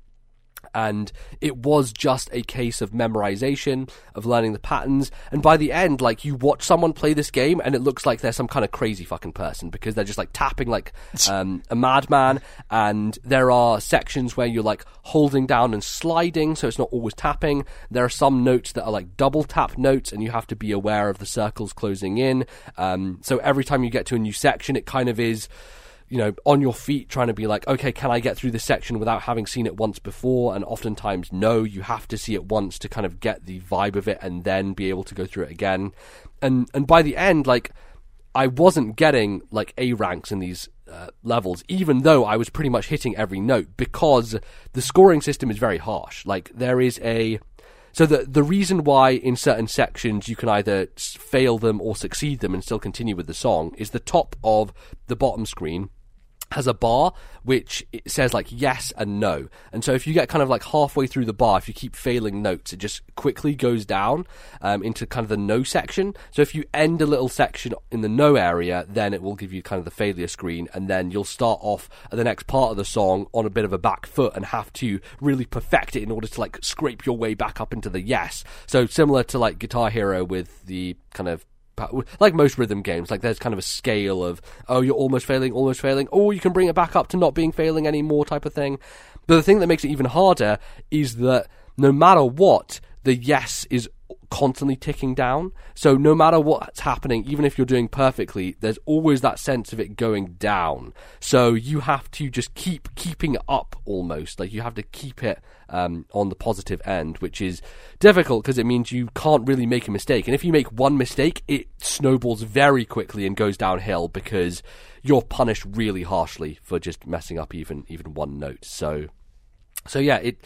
and it was just a case of memorization of learning the patterns. And by the end like you watch someone play this game and it looks like they're some kind of crazy fucking person because they're just like tapping like um, a madman. And there are sections where you're like holding down and sliding so it's not always tapping. There are some notes that are like double tap notes and you have to be aware of the circles closing in. Um, so every time you get to a new section it kind of is you know, on your feet trying to be like, okay, can I get through this section without having seen it once before? And oftentimes, no, you have to see it once to kind of get the vibe of it and then be able to go through it again. And and by the end, like, I wasn't getting like A ranks in these uh, levels, even though I was pretty much hitting every note because the scoring system is very harsh. Like there is a so the the reason why in certain sections you can either fail them or succeed them and still continue with the song is the top of the bottom screen has a bar which it says like yes and no. And so if you get kind of like halfway through the bar, if you keep failing notes, it just quickly goes down um, into kind of the no section. So if you end a little section in the no area, then it will give you kind of the failure screen, and then you'll start off at the next part of the song on a bit of a back foot and have to really perfect it in order to like scrape your way back up into the yes. So similar to like Guitar Hero with the kind of like most rhythm games, like there's kind of a scale of oh you're almost failing, almost failing, or you can bring it back up to not being failing anymore type of thing. But the thing that makes it even harder is that no matter what, the yes is constantly ticking down. So no matter what's happening, even if you're doing perfectly, there's always that sense of it going down. So you have to just keep keeping it up almost. Like you have to keep it um, on the positive end, which is difficult because it means you can't really make a mistake. And if you make one mistake, it snowballs very quickly and goes downhill because you're punished really harshly for just messing up even even one note. So so yeah, it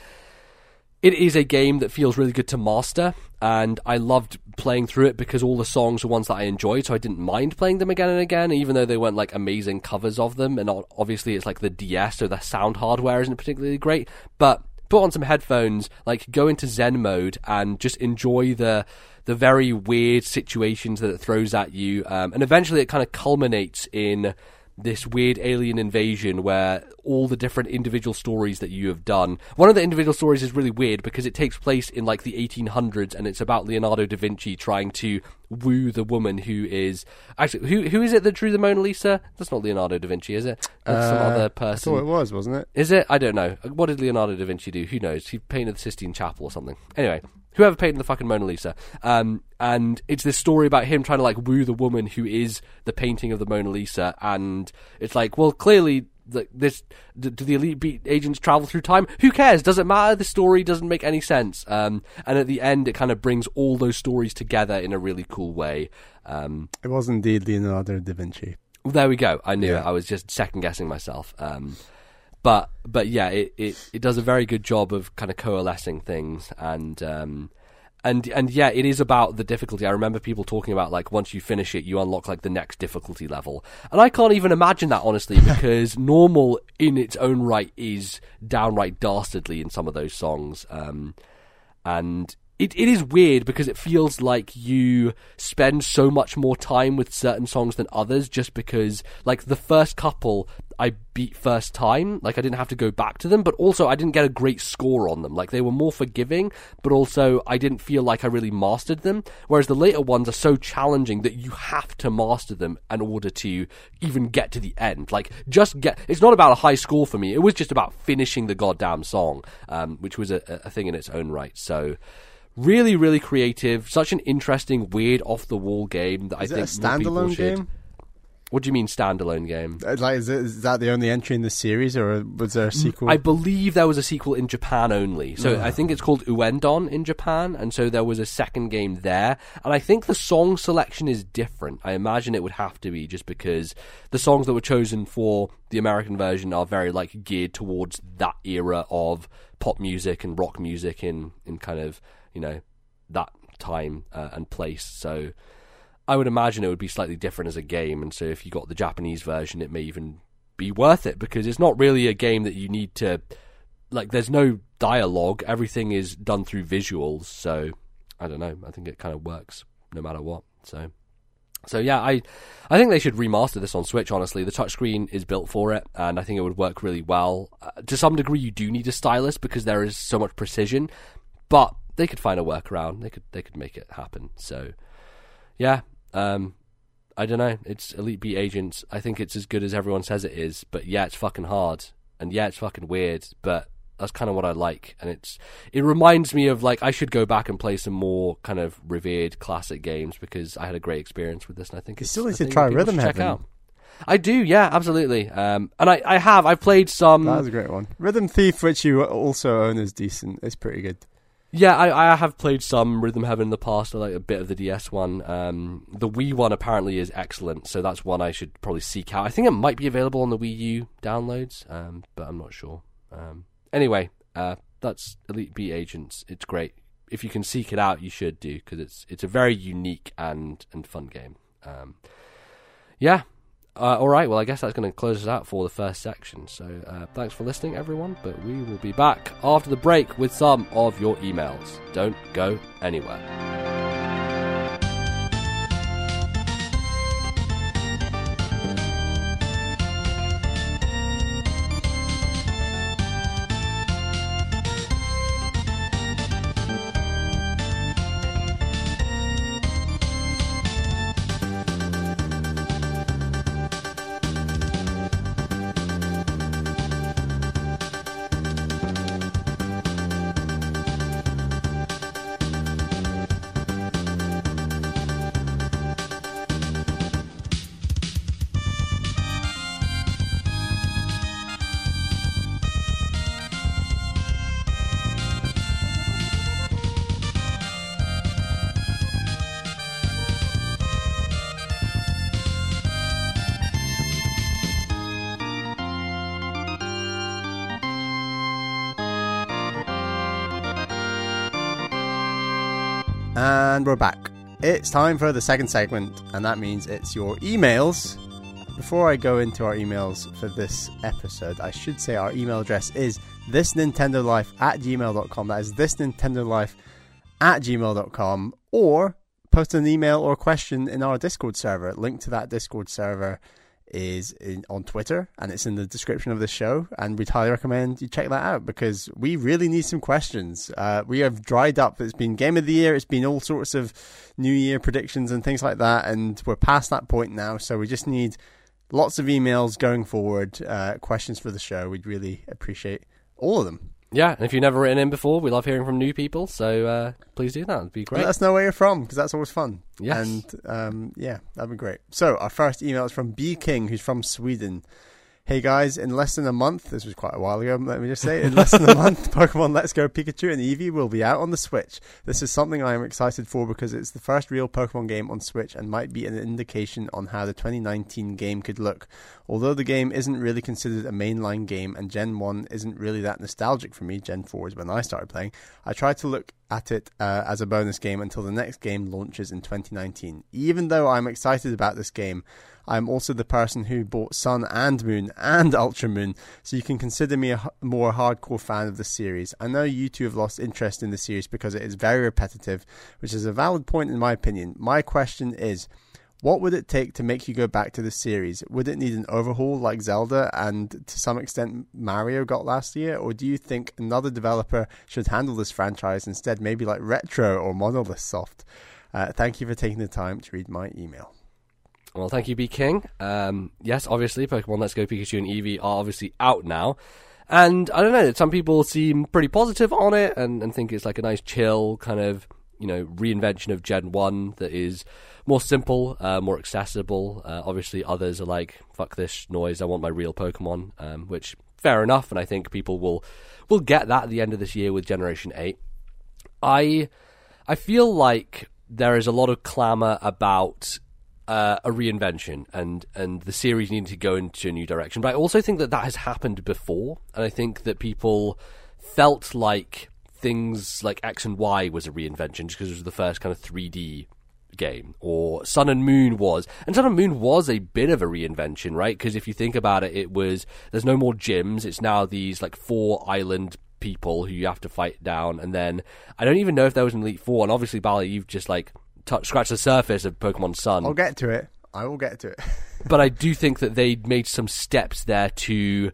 it is a game that feels really good to master, and I loved playing through it because all the songs were ones that I enjoyed, so I didn't mind playing them again and again, even though they weren't like amazing covers of them. And obviously, it's like the DS, so the sound hardware isn't particularly great. But put on some headphones, like go into Zen mode, and just enjoy the the very weird situations that it throws at you. Um, and eventually, it kind of culminates in this weird alien invasion where all the different individual stories that you have done. One of the individual stories is really weird because it takes place in like the 1800s and it's about Leonardo da Vinci trying to woo the woman who is actually who who is it that drew the Mona Lisa? That's not Leonardo da Vinci, is it? That's uh, some other person. I thought it was, wasn't it? Is it? I don't know. What did Leonardo da Vinci do? Who knows? He painted the Sistine Chapel or something. Anyway, whoever painted the fucking Mona Lisa. Um, and it's this story about him trying to like woo the woman who is the painting of the Mona Lisa, and it's like, well, clearly. Like this, do, do the elite beat agents travel through time? Who cares? Doesn't matter. The story doesn't make any sense. Um, and at the end, it kind of brings all those stories together in a really cool way. Um, it was indeed Leonardo da Vinci. There we go. I knew yeah. it. I was just second guessing myself. Um, but but yeah, it, it, it does a very good job of kind of coalescing things and um, and and yeah, it is about the difficulty. I remember people talking about like once you finish it, you unlock like the next difficulty level, and I can't even imagine that honestly because normal in its own right is downright dastardly in some of those songs, um, and it, it is weird because it feels like you spend so much more time with certain songs than others just because like the first couple I beat first time like I didn't have to go back to them but also I didn't get a great score on them. Like they were more forgiving but also I didn't feel like I really mastered them. Whereas the later ones are so challenging that you have to master them in order to even get to the end. Like just get it's not about a high score for me. It was just about finishing the goddamn song um, which was a, a thing in its own right. So Really, really creative. Such an interesting, weird, off the wall game that is I think a standalone game. What do you mean standalone game? Uh, like, is, it, is, that the only entry in the series, or was there a sequel? I believe there was a sequel in Japan only. So I think it's called Ouendan in Japan, and so there was a second game there. And I think the song selection is different. I imagine it would have to be just because the songs that were chosen for the American version are very like geared towards that era of pop music and rock music in in kind of you know that time uh, and place. So I would imagine it would be slightly different as a game. And so if you got the Japanese version, it may even be worth it because it's not really a game that you need to like. There's no dialogue. Everything is done through visuals. So I don't know. I think it kind of works no matter what. So. So yeah, I I think they should remaster this on Switch. Honestly, the touchscreen is built for it, and I think it would work really well. Uh, to some degree, you do need a stylus because there is so much precision, but they could find a workaround. They could they could make it happen. So yeah, um, I don't know. It's Elite Beat Agents. I think it's as good as everyone says it is. But yeah, it's fucking hard, and yeah, it's fucking weird. But that's kind of what I like, and it's it reminds me of like I should go back and play some more kind of revered classic games because I had a great experience with this, and I think you it's still need to try Rhythm Heaven. Check out. I do, yeah, absolutely. Um, and I, I have. I've played some. That was a great one. Rhythm Thief, which you also own, is decent. It's pretty good. Yeah, I, I have played some Rhythm Heaven in the past, like a bit of the DS one. Um, the Wii one apparently is excellent, so that's one I should probably seek out. I think it might be available on the Wii U downloads, um, but I'm not sure. Um, anyway, uh, that's Elite Beat Agents. It's great. If you can seek it out, you should do because it's it's a very unique and and fun game. Um, yeah, uh, all right, well, I guess that's going to close us out for the first section. So uh, thanks for listening, everyone. But we will be back after the break with some of your emails. Don't go anywhere. And we're back. It's time for the second segment, and that means it's your emails. Before I go into our emails for this episode, I should say our email address is thisnintendolife at gmail.com. That is thisnintendolife at gmail.com. Or post an email or question in our Discord server. Link to that Discord server is in, on Twitter and it's in the description of the show. And we'd highly recommend you check that out because we really need some questions. Uh, we have dried up. It's been game of the year. It's been all sorts of New Year predictions and things like that. And we're past that point now. So we just need lots of emails going forward, uh, questions for the show. We'd really appreciate all of them. Yeah, and if you've never written in before, we love hearing from new people. So uh, please do that. It'd be great. Let us know where you're from because that's always fun. Yes. And um, yeah, that'd be great. So our first email is from B King, who's from Sweden. Hey guys, in less than a month, this was quite a while ago, let me just say, in less than a month, Pokemon Let's Go Pikachu and Eevee will be out on the Switch. This is something I am excited for because it's the first real Pokemon game on Switch and might be an indication on how the 2019 game could look. Although the game isn't really considered a mainline game and Gen 1 isn't really that nostalgic for me, Gen 4 is when I started playing, I tried to look at it uh, as a bonus game until the next game launches in 2019. Even though I'm excited about this game, I'm also the person who bought Sun and Moon and Ultra Moon, so you can consider me a more hardcore fan of the series. I know you two have lost interest in the series because it is very repetitive, which is a valid point in my opinion. My question is. What would it take to make you go back to the series? Would it need an overhaul like Zelda and to some extent Mario got last year? Or do you think another developer should handle this franchise instead, maybe like Retro or Monolith Soft? Uh, thank you for taking the time to read my email. Well, thank you, B King. Um, yes, obviously, Pokemon Let's Go Pikachu and Eevee are obviously out now. And I don't know, some people seem pretty positive on it and, and think it's like a nice, chill kind of, you know, reinvention of Gen 1 that is more simple, uh, more accessible. Uh, obviously, others are like, fuck this noise, I want my real Pokemon, um, which, fair enough, and I think people will, will get that at the end of this year with Generation 8. I, I feel like there is a lot of clamour about uh, a reinvention and and the series needed to go into a new direction. But I also think that that has happened before, and I think that people felt like things like X and Y was a reinvention because it was the first kind of 3D game, or Sun and Moon was, and Sun and Moon was a bit of a reinvention, right? Because if you think about it, it was there's no more gyms; it's now these like four island people who you have to fight down, and then I don't even know if there was an Elite Four, and obviously Bally, you've just like touch, scratch the surface of Pokemon Sun. I'll get to it. I will get to it. but I do think that they made some steps there to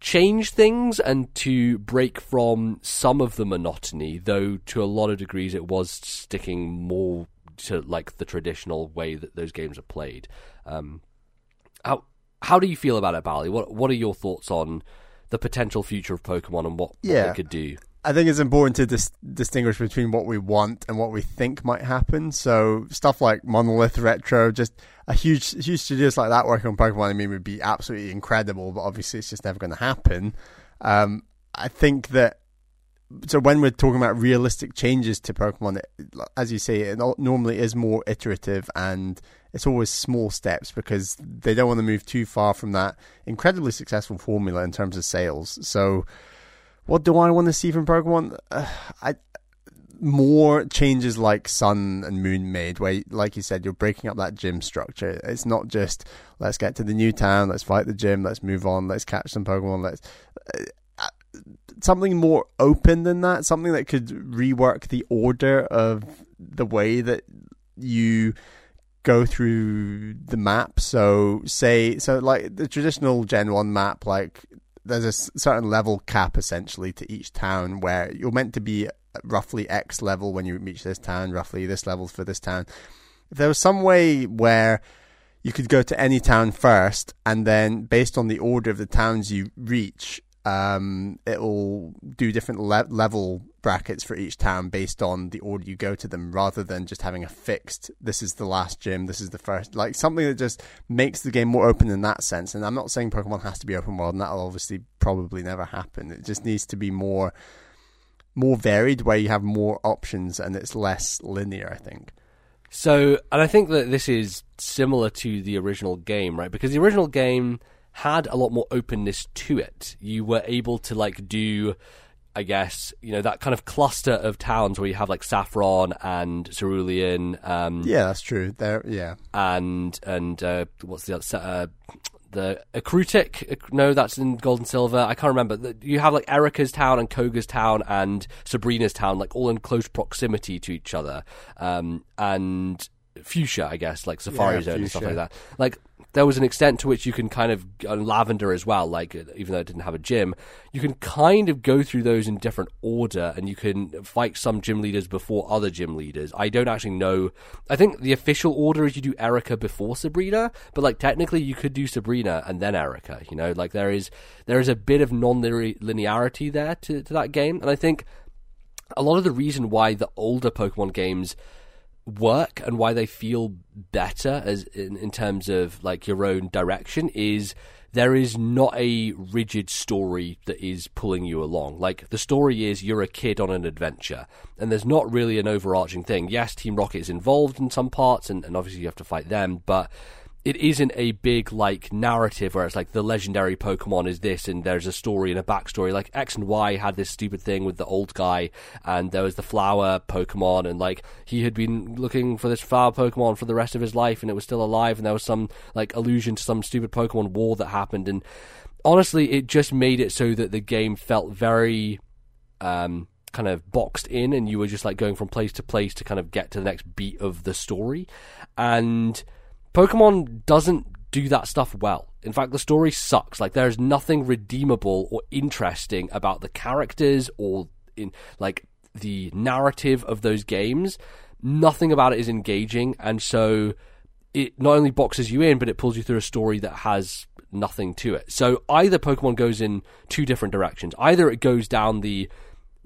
change things and to break from some of the monotony, though to a lot of degrees it was sticking more to like the traditional way that those games are played. Um, how how do you feel about it, Bally? What what are your thoughts on the potential future of Pokemon and what, Yeah. what they could do? I think it's important to dis- distinguish between what we want and what we think might happen. So stuff like Monolith Retro, just a huge, huge studios like that working on Pokemon, I mean, would be absolutely incredible. But obviously, it's just never going to happen. Um, I think that so when we're talking about realistic changes to Pokemon, it, as you say, it normally is more iterative and it's always small steps because they don't want to move too far from that incredibly successful formula in terms of sales. So, what do I want to see from Pokemon? Uh, I more changes like Sun and Moon made, where, like you said, you're breaking up that gym structure. It's not just let's get to the new town, let's fight the gym, let's move on, let's catch some Pokemon, let's. Uh, uh something more open than that, something that could rework the order of the way that you go through the map. So say so like the traditional Gen One map, like there's a certain level cap essentially to each town where you're meant to be roughly X level when you reach this town, roughly this level for this town. If there was some way where you could go to any town first, and then based on the order of the towns you reach, um, it'll do different le- level brackets for each town based on the order you go to them, rather than just having a fixed. This is the last gym. This is the first. Like something that just makes the game more open in that sense. And I'm not saying Pokemon has to be open world, and that'll obviously probably never happen. It just needs to be more more varied, where you have more options and it's less linear. I think. So, and I think that this is similar to the original game, right? Because the original game had a lot more openness to it. You were able to like do I guess you know that kind of cluster of towns where you have like Saffron and Cerulean. Um, yeah, that's true. There, yeah, and and uh, what's the other? Uh, the Ecruteak, no, that's in Gold and Silver. I can't remember. You have like Erika's town and Koga's town and Sabrina's town, like all in close proximity to each other. Um, and Fuchsia, I guess, like Safari yeah, Zone Fuchsia. and stuff like that. Like there was an extent to which you can kind of uh, Lavender as well. Like even though it didn't have a gym, you can kind of go through those in different order, and you can fight some gym leaders before other gym leaders. I don't actually know. I think the official order is you do Erika before Sabrina, but like technically you could do Sabrina and then Erika. You know, like there is there is a bit of non-linearity there to to that game, and I think a lot of the reason why the older Pokemon games work and why they feel better as in, in terms of like your own direction is there is not a rigid story that is pulling you along. Like the story is you're a kid on an adventure, and there's not really an overarching thing. Yes, Team Rocket is involved in some parts, and, and obviously you have to fight them, but it isn't a big like narrative where it's like the legendary Pokemon is this and there's a story and a backstory. Like X and Y had this stupid thing with the old guy, and there was the flower Pokemon, and like he had been looking for this flower Pokemon for the rest of his life, and it was still alive, and there was some like allusion to some stupid Pokemon war that happened, and honestly, it just made it so that the game felt very. Um, kind of boxed in and you were just like going from place to place to kind of get to the next beat of the story and Pokemon doesn't do that stuff well. In fact, the story sucks. Like there's nothing redeemable or interesting about the characters or in like the narrative of those games. Nothing about it is engaging, and so it not only boxes you in, but it pulls you through a story that has nothing to it. So either Pokemon goes in two different directions. Either it goes down the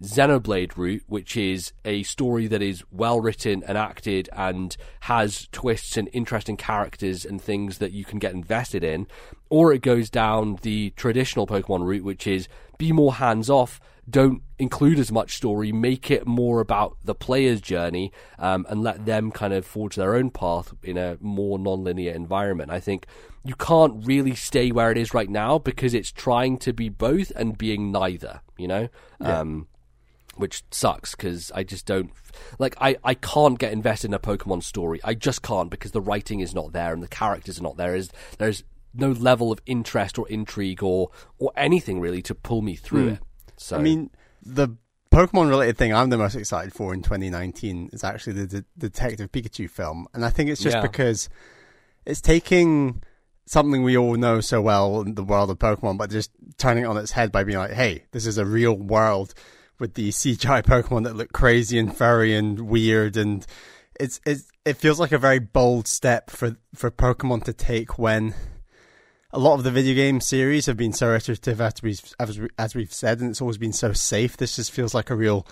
Xenoblade route, which is a story that is well written and acted and has twists and interesting characters and things that you can get invested in, or it goes down the traditional Pokemon route, which is be more hands off, don't include as much story, make it more about the player's journey, um, and let them kind of forge their own path in a more non-linear environment. I think you can't really stay where it is right now because it's trying to be both and being neither. You know. Yeah. Um, which sucks because I just don't like I, I can't get invested in a Pokemon story. I just can't because the writing is not there and the characters are not there. Is there's no level of interest or intrigue or or anything really to pull me through Hmm. it. So I mean, the Pokemon related thing I'm the most excited for in 2019 is actually the, the Detective Pikachu film, and I think it's just Yeah. because it's taking something we all know so well in the world of Pokemon, but just turning it on its head by being like, "Hey, this is a real world with the CGI Pokemon that look crazy and furry and weird," and it's, it's it feels like a very bold step for for Pokemon to take when a lot of the video game series have been so iterative as we've as, we, as we've said, and it's always been so safe. This just feels like a real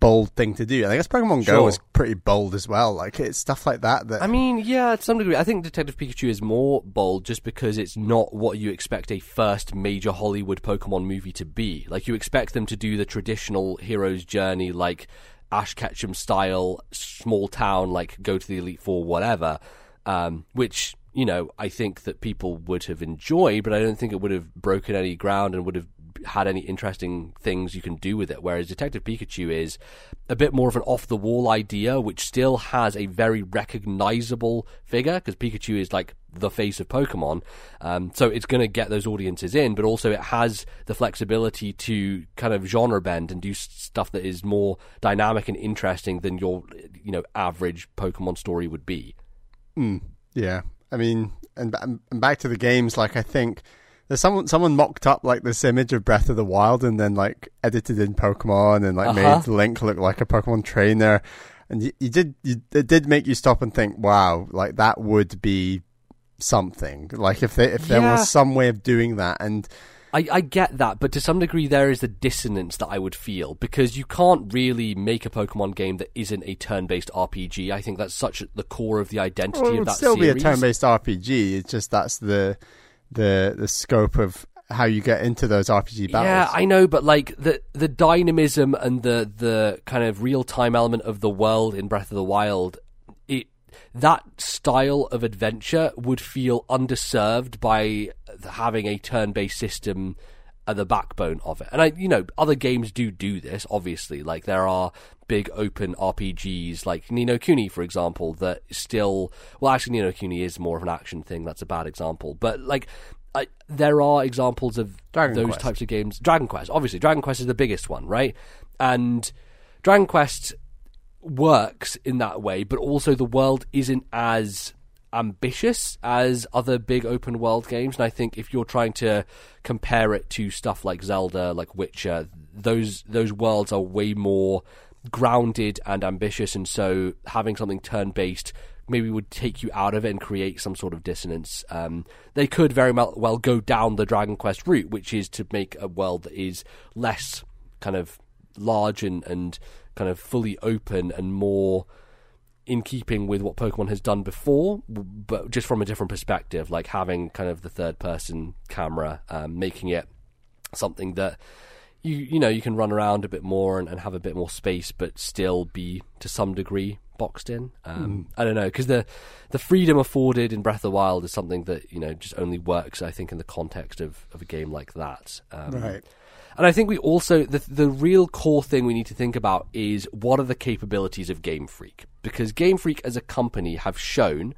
bold thing to do. And I guess Pokemon Sure. Go was pretty bold as well. Like it's stuff like that that I mean, yeah, to some degree. I think Detective Pikachu is more bold just because it's not what you expect a first major Hollywood Pokemon movie to be. Like, you expect them to do the traditional hero's journey, like Ash Ketchum style, small town, like go to the Elite Four, whatever, um, which. You know, I think that people would have enjoyed, but I don't think it would have broken any ground and would have had any interesting things you can do with it. Whereas Detective Pikachu is a bit more of an off the wall idea, which still has a very recognizable figure because Pikachu is like the face of Pokemon. Um, so it's going to get those audiences in, but also it has the flexibility to kind of genre bend and do stuff that is more dynamic and interesting than your, you know, average Pokemon story would be. Yeah, I mean, and, and back to the games. Like, I think there's someone someone mocked up like this image of Breath of the Wild and then like edited in Pokemon and like Uh-huh. made Link look like a Pokemon trainer. And you, you did, you, it did make you stop and think, wow, like that would be something. Like if they, if there Yeah. was some way of doing that, and I, I get that, but to some degree, there is the dissonance that I would feel because you can't really make a Pokemon game that isn't a turn-based RPG. I think that's such the core of the identity well, it of would that still series. be a turn-based RPG. It's just that's the the the scope of how you get into those RPG battles. Yeah, I know, but like the the dynamism and the the kind of real time element of the world in Breath of the Wild, it that style of adventure would feel underserved by having a turn based system the backbone of it. And I, you know, other games do do this. Obviously, like there are big open RPGs like Ni no Kuni, for example, that still. Well, actually, Ni no Kuni is more of an action thing. That's a bad example, but like. I, there are examples of Dragon those Quest. types of games. Dragon Quest, obviously, Dragon Quest is the biggest one, right? And Dragon Quest works in that way, but also the world isn't as ambitious as other big open world games. And I think if you're trying to compare it to stuff like Zelda, like Witcher, those those worlds are way more grounded and ambitious, and so having something turn based maybe would take you out of it and create some sort of dissonance. Um, they could very well, go down the Dragon Quest route, which is to make a world that is less kind of large and, and kind of fully open and more in keeping with what Pokemon has done before, but just from a different perspective, like having kind of the third person camera, um, making it something that you you know you can run around a bit more and, and have a bit more space, but still be to some degree boxed in. Um, I don't know because the the freedom afforded in Breath of the Wild is something that you know just only works, I think, in the context of, of a game like that. Um, Right. And I think we also the the real core thing we need to think about is what are the capabilities of Game Freak because Game Freak as a company have shown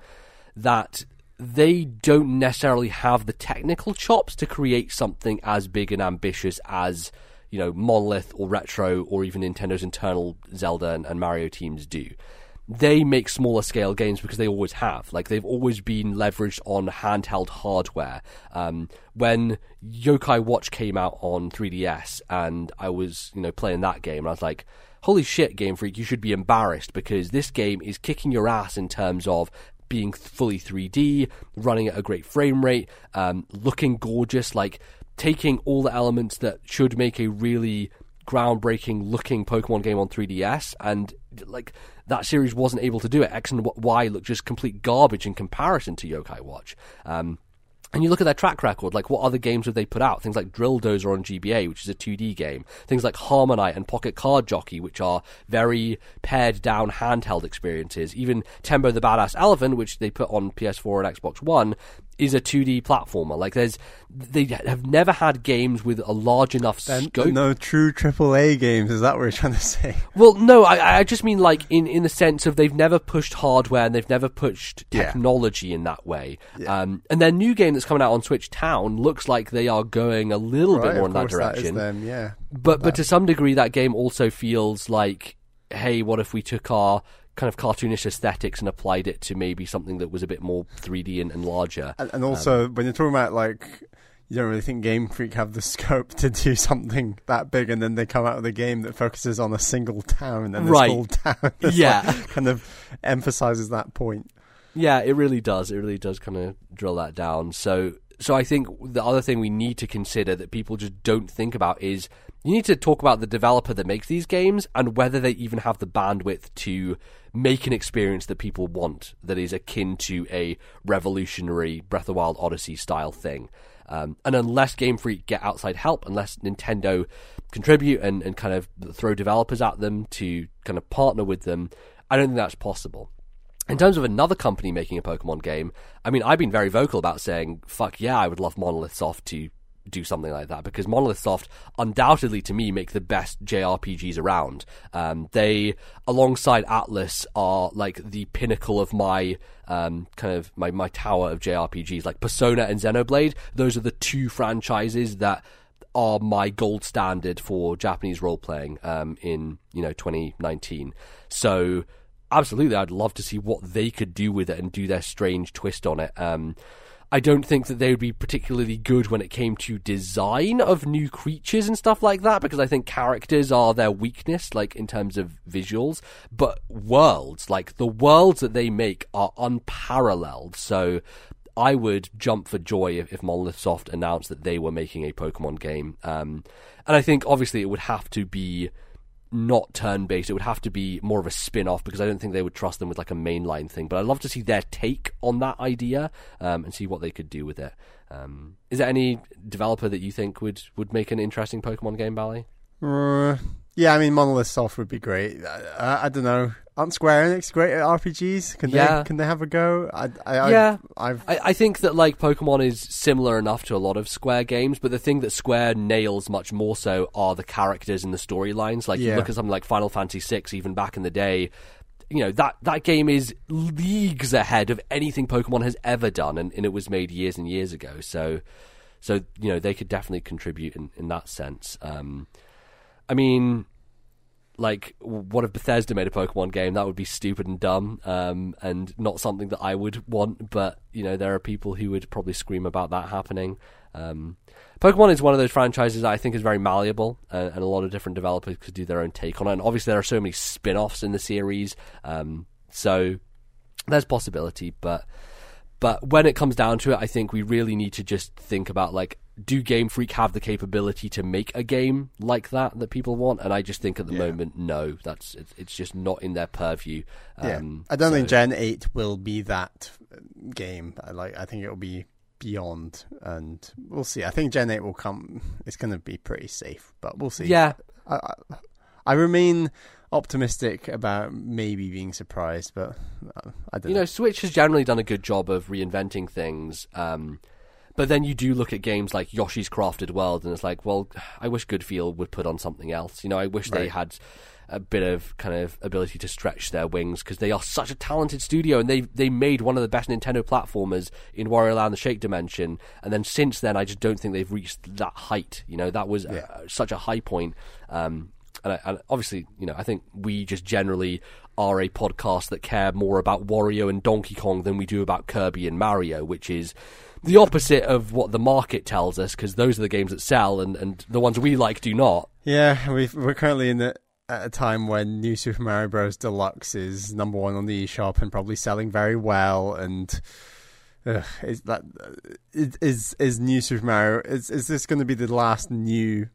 that they don't necessarily have the technical chops to create something as big and ambitious as you know Monolith or Retro or even Nintendo's internal Zelda and, and Mario teams do. They make smaller scale games because they always have. Like they've always been leveraged on handheld hardware. Um, when Yokai Watch came out on 3DS, and I was you know playing that game, and I was like, "Holy shit, Game Freak! You should be embarrassed because this game is kicking your ass in terms of being fully 3D, running at a great frame rate, um, looking gorgeous, like taking all the elements that should make a really groundbreaking looking Pokemon game on 3DS, and like that series wasn't able to do it. X and Y look just complete garbage in comparison to Yokai Watch. Um, and you look at their track record, like what other games have they put out? Things like Drill Dozer on GBA, which is a 2D game. Things like HarmoKnight and Pocket Card Jockey, which are very pared down handheld experiences. Even Tembo the Badass Elephant, which they put on PS4 and Xbox One, is a 2D platformer. Like there's, they have never had games with a large enough scope. no true AAA games. Is that what you're trying to say? Well, no, I, I just mean like in, in the sense of they've never pushed hardware and they've never pushed Yeah. technology in that way. Um, and their new game that's coming out on Switch Town looks like they are going a little bit more in that course that is direction. them, yeah. but but to some degree, that game also feels like, hey, what if we took our kind of cartoonish aesthetics and applied it to maybe something that was a bit more 3D and, and larger? And, and also, Um, when you're talking about like, you don't really think Game Freak have the scope to do something that big, and then they come out with a game that focuses on a single town, and this Right. whole town, Yeah. like, kind of emphasizes that point. Yeah, it really does. It really does kind of drill that down. So so I think the other thing we need to consider that people just don't think about is you need to talk about the developer that makes these games and whether they even have the bandwidth to make an experience that people want that is akin to a revolutionary Breath of Wild Odyssey style thing. Um, and unless Game Freak get outside help, unless Nintendo contribute and, and kind of throw developers at them to kind of partner with them, I don't think that's possible. In terms of another company making a Pokemon game, I mean, I've been very vocal about saying, fuck yeah, I would love Monolith Soft to do something like that because Monolith Soft undoubtedly to me make the best JRPGs around. Um, they, alongside Atlus are like the pinnacle of my um, kind of my, my tower of JRPGs. Like Persona and Xenoblade, those are the two franchises that are my gold standard for Japanese role playing um, in you know 2019. So absolutely, I'd love to see what they could do with it and do their strange twist on it. Um, I don't think that they would be particularly good when it came to design of new creatures and stuff like that, because I think characters are their weakness, like in terms of visuals. But worlds, like the worlds that they make, are unparalleled. So I would jump for joy if, if Monolith Soft announced that they were making a Pokemon game. Um, and I think obviously it would have to be not turn based. It would have to be more of a spin off because I don't think they would trust them with like a mainline thing. But I'd love to see their take on that idea um, and see what they could do with it. Um, is there any developer that you think would, would make an interesting Pokemon game, Bally? Uh, yeah, I mean, Monolith Soft would be great. I, I, don't know. Aren't Square Enix great at RPGs? Can yeah. they can they have a go? I, I, yeah, I've, I, I think that like Pokemon is similar enough to a lot of Square games, but the thing that Square nails much more so are the characters and the storylines. Like Yeah. you look at something like Final Fantasy VI, even back in the day. You know that that game is leagues ahead of anything Pokemon has ever done, and, and it was made years and years ago. So, so you know they could definitely contribute in, in that sense. Um, I mean, like, what if Bethesda made a Pokemon game? That would be stupid and dumb, um, and not something that I would want. But you know, there are people who would probably scream about that happening. Um, Pokemon is one of those franchises that I think is very malleable, uh, and a lot of different developers could do their own take on it. And obviously, there are so many spin-offs in the series, um, so there's possibility. But but when it comes down to it, I think we really need to just think about like, do Game Freak have the capability to make a game like that that people want? And I just think at the Yeah. moment, no, that's it's, it's just not in their purview. yeah. Um, I don't so- think Gen Eight will be that uh, game. I like. I think it will be beyond, and we'll see. I think Gen Eight will come. It's going to be pretty safe, but we'll see. Yeah, I, I, I remain optimistic about maybe being surprised, but uh, I don't you know, Switch has generally done a good job of reinventing things. Um, but then you do look at games like Yoshi's Crafted World, and it's like, well, I wish Good-Feel would put on something else. You know, I wish they had a bit of kind of ability to stretch their wings because they are such a talented studio, and they they made one of the best Nintendo platformers in Wario Land: The Shake Dimension, and then since then, I just don't think they've reached that height. You know, that was Yeah. uh, such a high point. Um, and, I, and obviously, you know, I think we just generally are a podcast that care more about Wario and Donkey Kong than we do about Kirby and Mario, which is the opposite of what the market tells us, because those are the games that sell, and, and the ones we like do not. Yeah, we've, we're currently in the, at a time when New Super Mario Bros. Deluxe is number one on the eShop and probably selling very well. And uh, is that is, is New Super Mario? Is is this going to be the last new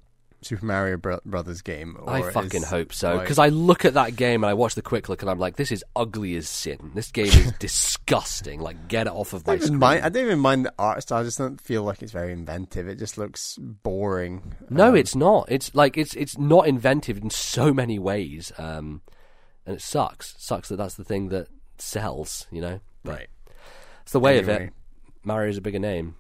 Super Mario Bro- Brothers game? I fucking hope so, like- because I look at that game and I watch the quick look, and I'm like, this is ugly as sin. This game is disgusting. Like, get it off of I my screen. mind, I don't even mind the art style. I just don't feel like it's very inventive. It just looks boring. No, Um, it's not. It's like it's it's not inventive in so many ways, um, and it sucks. Sucks that that's the thing that sells. You know, but right. it's the way of it. Mario's a bigger name.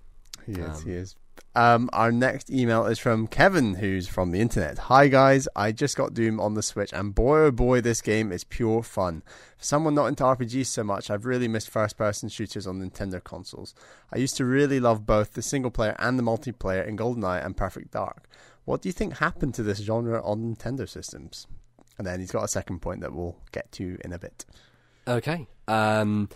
He. Um, he is. Um, our next email is from Kevin, who's from the internet. Hi guys, I just got Doom on the Switch, and boy oh boy, this game is pure fun. For someone not into RPGs so much, I've really missed first-person shooters on Nintendo consoles. I used to really love both the single player and the multiplayer in GoldenEye and Perfect Dark. What do you think happened to this genre on Nintendo systems? And then he's got a second point that we'll get to in a bit. Okay. Um,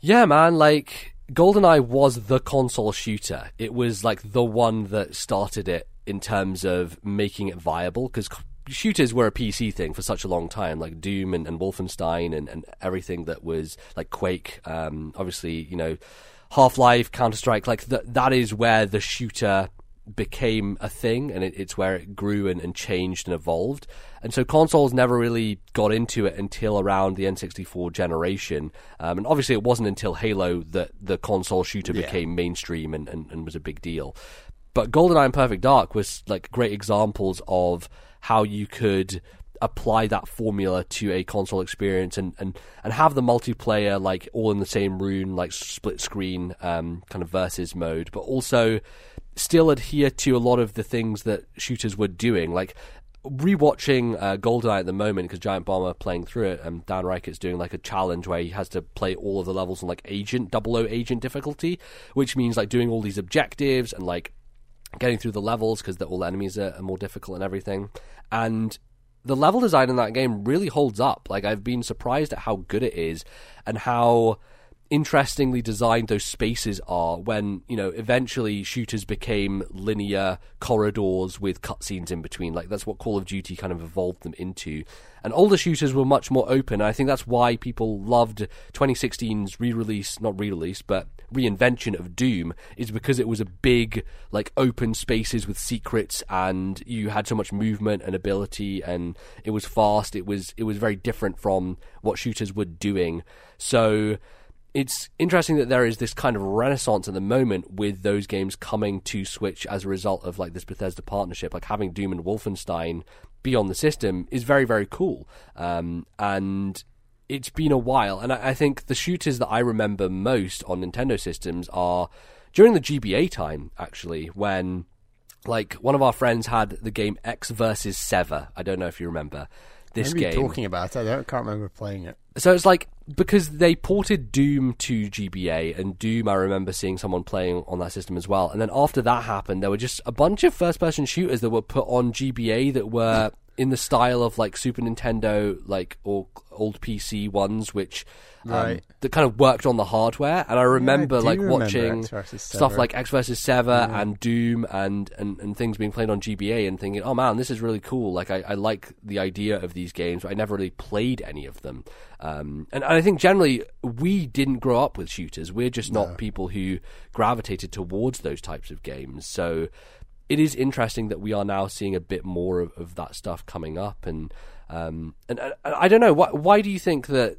yeah, man. Like GoldenEye was the console shooter. It was like the one that started it in terms of making it viable because shooters were a PC thing for such a long time, like Doom and, and Wolfenstein and, and everything that was like Quake. Um, obviously, you know. Half Life, Counter Strike, like th- that is where the shooter became a thing and it, it's where it grew and, and, changed and evolved. And so consoles never really got into it until around the N64 generation. Um, and obviously, it wasn't until Halo that the console shooter yeah. became mainstream and, and, and was a big deal. But GoldenEye and Perfect Dark was like great examples of how you could apply that formula to a console experience and, and, and have the multiplayer like all in the same room, like split screen um, kind of versus mode, but also still adhere to a lot of the things that shooters were doing. Like rewatching uh, GoldenEye at the moment because Giant Bomber playing through it, and Dan Ryckert's doing like a challenge where he has to play all of the levels on like agent double O agent difficulty, which means like doing all these objectives and like getting through the levels because all the enemies are, are more difficult and everything. And the level design in that game really holds up. Like I've been surprised at how good it is and how interestingly designed those spaces are when you know eventually shooters became linear corridors with cutscenes in between. Like that's what call of duty kind of evolved them into. And older shooters were much more open. I think that's why people loved 2016's re-release not re-release but reinvention of doom is because it was a big like open spaces with secrets and you had so much movement and ability and it was fast. It was it was very different from what shooters were doing. So it's interesting that there is this kind of renaissance at the moment with those games coming to Switch as a result of like this Bethesda partnership. Like having Doom and Wolfenstein be on the system is very very cool, um, and it's been a while. And I, I think the shooters that I remember most on Nintendo systems are during the GBA time, actually, when like one of our friends had the game Ecks versus Sever. I don't know if you remember this game. Talking about it, I don't, can't remember playing it. So it's like because they ported Doom to GBA, and Doom I remember seeing someone playing on that system as well. And then after that happened, there were just a bunch of first-person shooters that were put on GBA that were in the style of like Super Nintendo, like or old PC ones, which um, right. that kind of worked on the hardware. And I remember yeah, I like remember watching stuff like Ecks versus Sever yeah. and Doom and, and and things being played on GBA and thinking, oh man, this is really cool. Like I, I like the idea of these games, but I never really played any of them. Um, and, and, I think generally we didn't grow up with shooters. We're just not no. people who gravitated towards those types of games. So it is interesting that we are now seeing a bit more of, of that stuff coming up and um, and, and, I don't know why. Why do you think that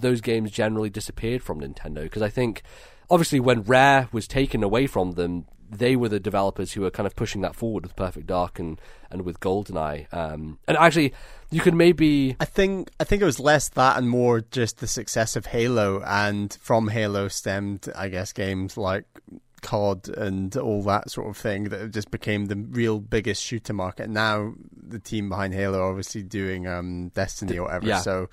those games generally disappeared from Nintendo? Because I think obviously when Rare was taken away from them, they were the developers who were kind of pushing that forward with Perfect Dark and, and with GoldenEye. Um, and actually, you could maybe. I think I think it was less that and more just the success of Halo, and from Halo stemmed, I guess, games like COD and all that sort of thing that just became the real biggest shooter market. Now the team behind Halo are obviously doing um, Destiny or whatever. Yeah. So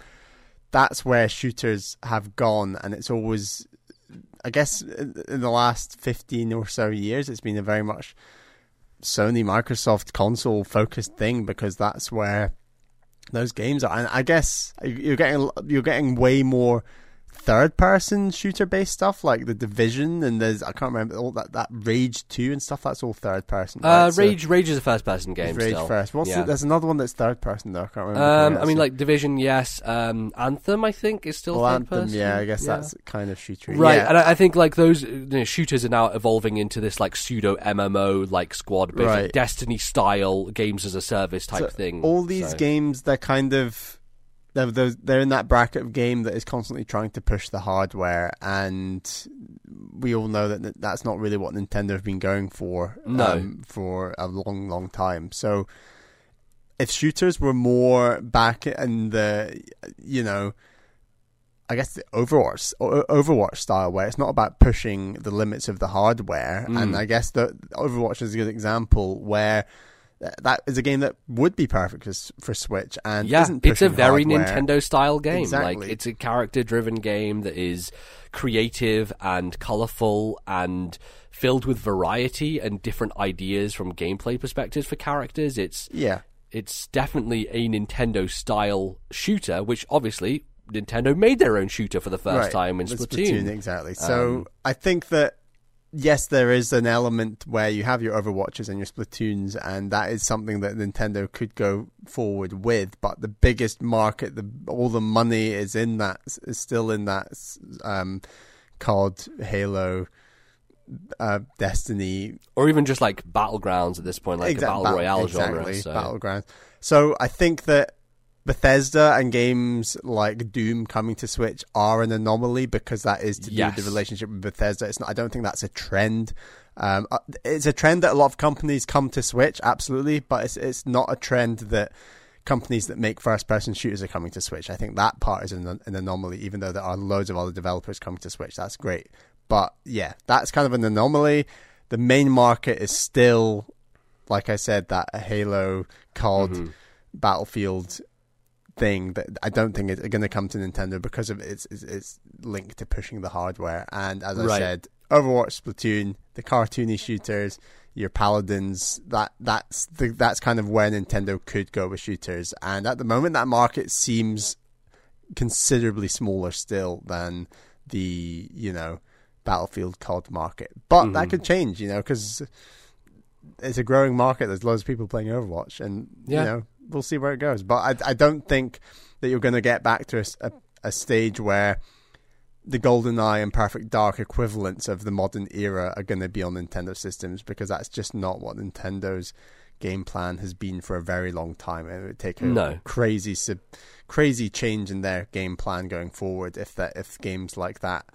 that's where shooters have gone, and it's always, I guess, in the last fifteen or so years, it's been a very much Sony Microsoft console focused thing because that's where those games are. And I guess you're getting you're getting way more third person shooter based stuff like the division and there's I can't remember all that that Rage two and stuff that's all third person. Right? Uh, Rage so, Rage is a first person game. Rage still. first. What's yeah. the, there's another one that's third person though. I can't remember. Um, I mean like Division, yes. Um, Anthem, I think is still well, third Anthem, person. Yeah, I guess yeah. that's kind of shooter. Right, yeah. and I, I, think like those you know, shooters are now evolving into this like pseudo MMO like squad based right. like Destiny style games as a service type so thing. All these so. games, they're kind of they're, they're in that bracket of game that is constantly trying to push the hardware, and we all know that that's not really what Nintendo have been going for no. um, for a long, long time. So, if shooters were more back in the, you know, I guess the Overwatch Overwatch style, where it's not about pushing the limits of the hardware, mm. and I guess the Overwatch is a good example where that is a game that would be perfect for, for Switch and yeah, it's a very hardware. Nintendo style game. Exactly. Like it's a character driven game that is creative and colorful and filled with variety and different ideas from gameplay perspectives for characters. It's yeah, it's definitely a Nintendo style shooter, which obviously Nintendo made their own shooter for the first right. time in Splatoon. Splatoon. Exactly. So um, I think that yes, there is an element where you have your Overwatches and your Splatoons, and that is something that Nintendo could go forward with. But the biggest market, the all the money is in that, is still in that um, COD, Halo, uh, Destiny, or even just like battlegrounds at this point, like Exact- a battle royale exactly, genre. So. battlegrounds. So I think that Bethesda and games like Doom coming to Switch are an anomaly because that is to do Yes. with the relationship with Bethesda. It's not. I don't think that's a trend. Um, uh, it's a trend that a lot of companies come to Switch, absolutely, but it's it's not a trend that companies that make first person shooters are coming to Switch. I think that part is an, an anomaly, even though there are loads of other developers coming to Switch. That's great. But yeah, that's kind of an anomaly. The main market is still, like I said, that Halo, COD, Mm-hmm. Battlefield thing that I don't think is going to come to Nintendo because of its, its its link to pushing the hardware. And as I Right. said, Overwatch, Splatoon, the cartoony shooters, your paladins, that that's the, that's kind of where Nintendo could go with shooters. And at the moment, that market seems considerably smaller still than the you know Battlefield COD market. But Mm-hmm. that could change, you know, because it's a growing market. There's loads of people playing Overwatch, and Yeah. you know we'll see where it goes. But I, I don't think that you're going to get back to a a stage where the Golden Eye and Perfect Dark equivalents of the modern era are going to be on Nintendo systems because that's just not what Nintendo's game plan has been for a very long time. It would take a No. crazy, sub- crazy change in their game plan going forward if that if games like that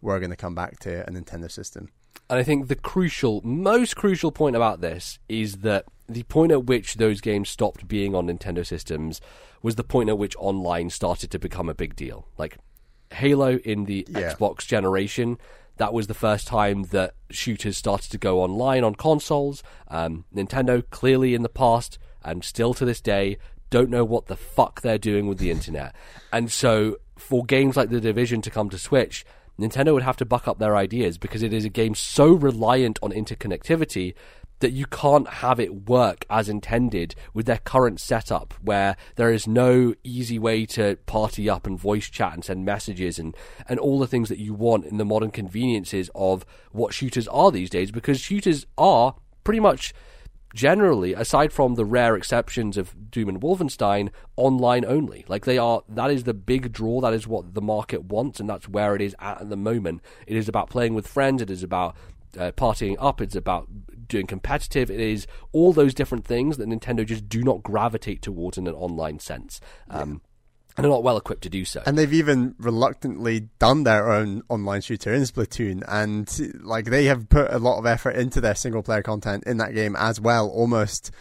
were going to come back to a Nintendo system. And I think the crucial, most crucial point about this is that the point at which those games stopped being on Nintendo systems was the point at which online started to become a big deal. Like Halo in the Yeah. Xbox generation, that was the first time that shooters started to go online on consoles. Um, Nintendo clearly in the past and still to this day don't know what the fuck they're doing with the internet. And so for games like The Division to come to Switch, Nintendo would have to buck up their ideas because it is a game so reliant on interconnectivity that you can't have it work as intended with their current setup where there is no easy way to party up and voice chat and send messages and, and all the things that you want in the modern conveniences of what shooters are these days because shooters are pretty much generally, aside from the rare exceptions of Doom and Wolfenstein, online only. Like they are, that is the big draw. That is what the market wants, and that's where it is at at the moment. It is about playing with friends. It is about uh, partying up. It's about doing competitive. It is all those different things that Nintendo just do not gravitate towards in an online sense. Um, And they're not well equipped to do so. And they've even reluctantly done their own online shooter in Splatoon, and like they have put a lot of effort into their single player content in that game as well. Almost,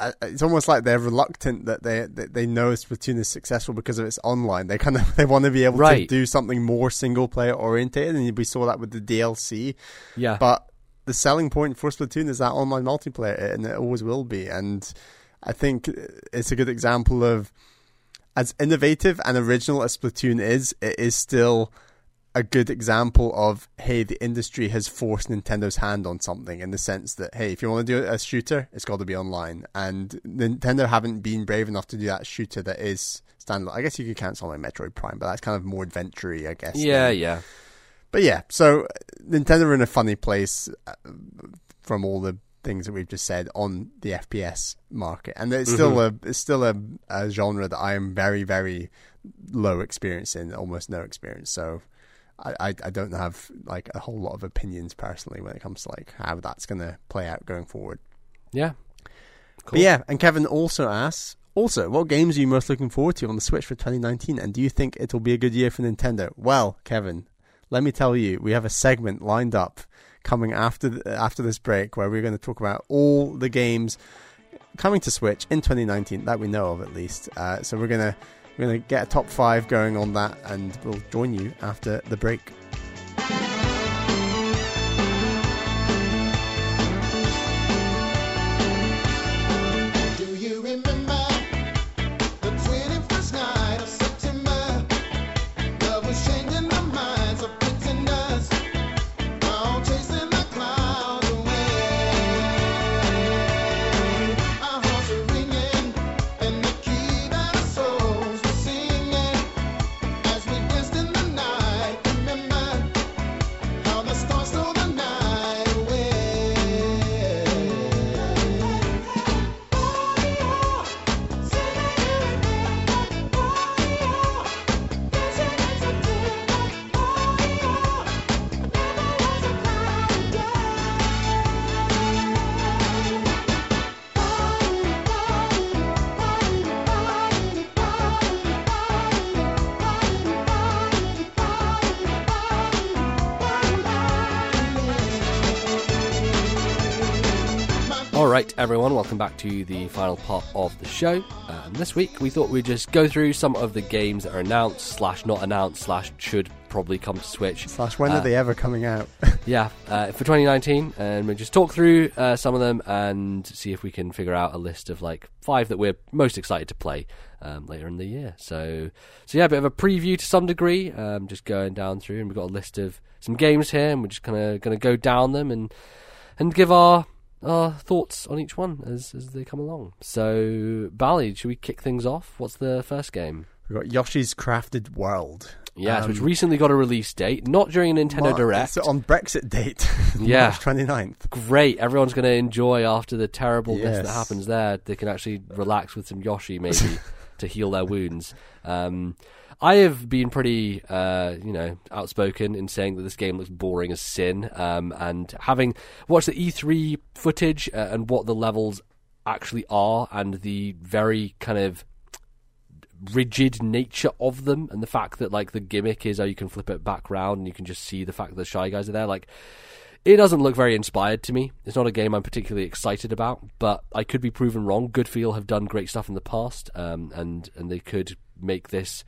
Uh, it's almost like they're reluctant that they that they know Splatoon is successful because of its online. They kind of they want to be able to do something more single player oriented, and we saw that with the DLC. yeah. But the selling point for Splatoon is that online multiplayer, and it always will be. And I think it's a good example of as innovative and original as Splatoon is, it is still a good example of hey, the industry has forced Nintendo's hand on something in the sense that hey, if you want to do a shooter, it's got to be online. And Nintendo haven't been brave enough to do that shooter that is standalone. I guess you could count something like Metroid Prime, but that's kind of more adventure I guess. yeah, than- yeah. but yeah, so Nintendo are in a funny place uh, from all the things that we've just said on the FPS market, and it's still a it's still a, a genre that I am very very low experience in, almost no experience. So I, I I don't have like a whole lot of opinions personally when it comes to like how that's going to play out going forward. Yeah. But yeah, and Kevin also asks. Also, what games are you most looking forward to on the Switch for 2019? And do you think it'll be a good year for Nintendo? Well, Kevin, let me tell you, we have a segment lined up coming after th- after this break where we're going to talk about all the games coming to Switch in 2019 that we know of at least. Uh, so we're gonna we're gonna get a top five going on that, and we'll join you after the break. To the final part of the show. Um, this week, we thought we'd just go through some of the games that are announced, slash not announced, slash should probably come to Switch. Slash, when Uh, are they ever coming out? Yeah, uh, for 2019, and we'll just talk through uh, some of them and see if we can figure out a list of like five that we're most excited to play um, later in the year. So, so yeah, a bit of a preview to some degree. Um, just going down through, and we've got a list of some games here, and we're just kind of going to go down them and and give our our thoughts on each one as as they come along. So, Bally, should we kick things off? What's the first game? We've got Yoshi's Crafted World. Yes, Um, which recently got a release date, not during a Nintendo Mar- Direct. It's on Brexit date. Yeah. March 29th. great. Everyone's going to enjoy after the terribleness that happens there. They can actually relax with some Yoshi, maybe, to heal their wounds. Um, I have been pretty, uh, you know, outspoken in saying that this game looks boring as sin. Um, and having watched the E3 footage uh, and what the levels actually are, and the very kind of rigid nature of them and the fact that like the gimmick is oh you can flip it back round and you can just see the fact that the shy guys are there like it doesn't look very inspired to me. It's not a game I'm particularly excited about, but I could be proven wrong. Good-Feel have done great stuff in the past, um, and and they could make this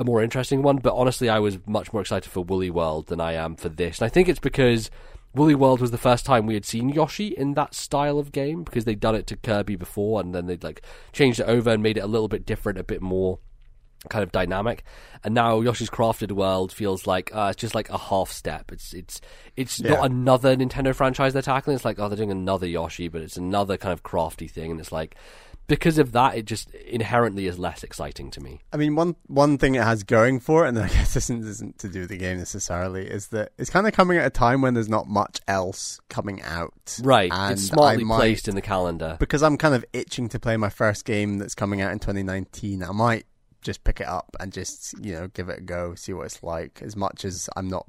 a more interesting one. But honestly, I was much more excited for Woolly World than I am for this, and I think it's because Woolly World was the first time we had seen Yoshi in that style of game because they'd done it to Kirby before, and then they'd like changed it over and made it a little bit different, a bit more kind of dynamic. And now Yoshi's Crafted World feels like uh, it's just like a half step. It's it's it's Yeah. not another Nintendo franchise they're tackling. It's like oh they're doing another Yoshi, but it's another kind of crafty thing, and it's like because of that, it just inherently is less exciting to me. I mean, one one thing it has going for it, and I guess this isn't, isn't to do with the game necessarily, is that it's kind of coming at a time when there's not much else coming out. Right, And it's smartly might- placed in the calendar. Because I'm kind of itching to play my first game that's coming out in 2019. I might just pick it up and just, you know, give it a go, see what it's like, as much as I'm not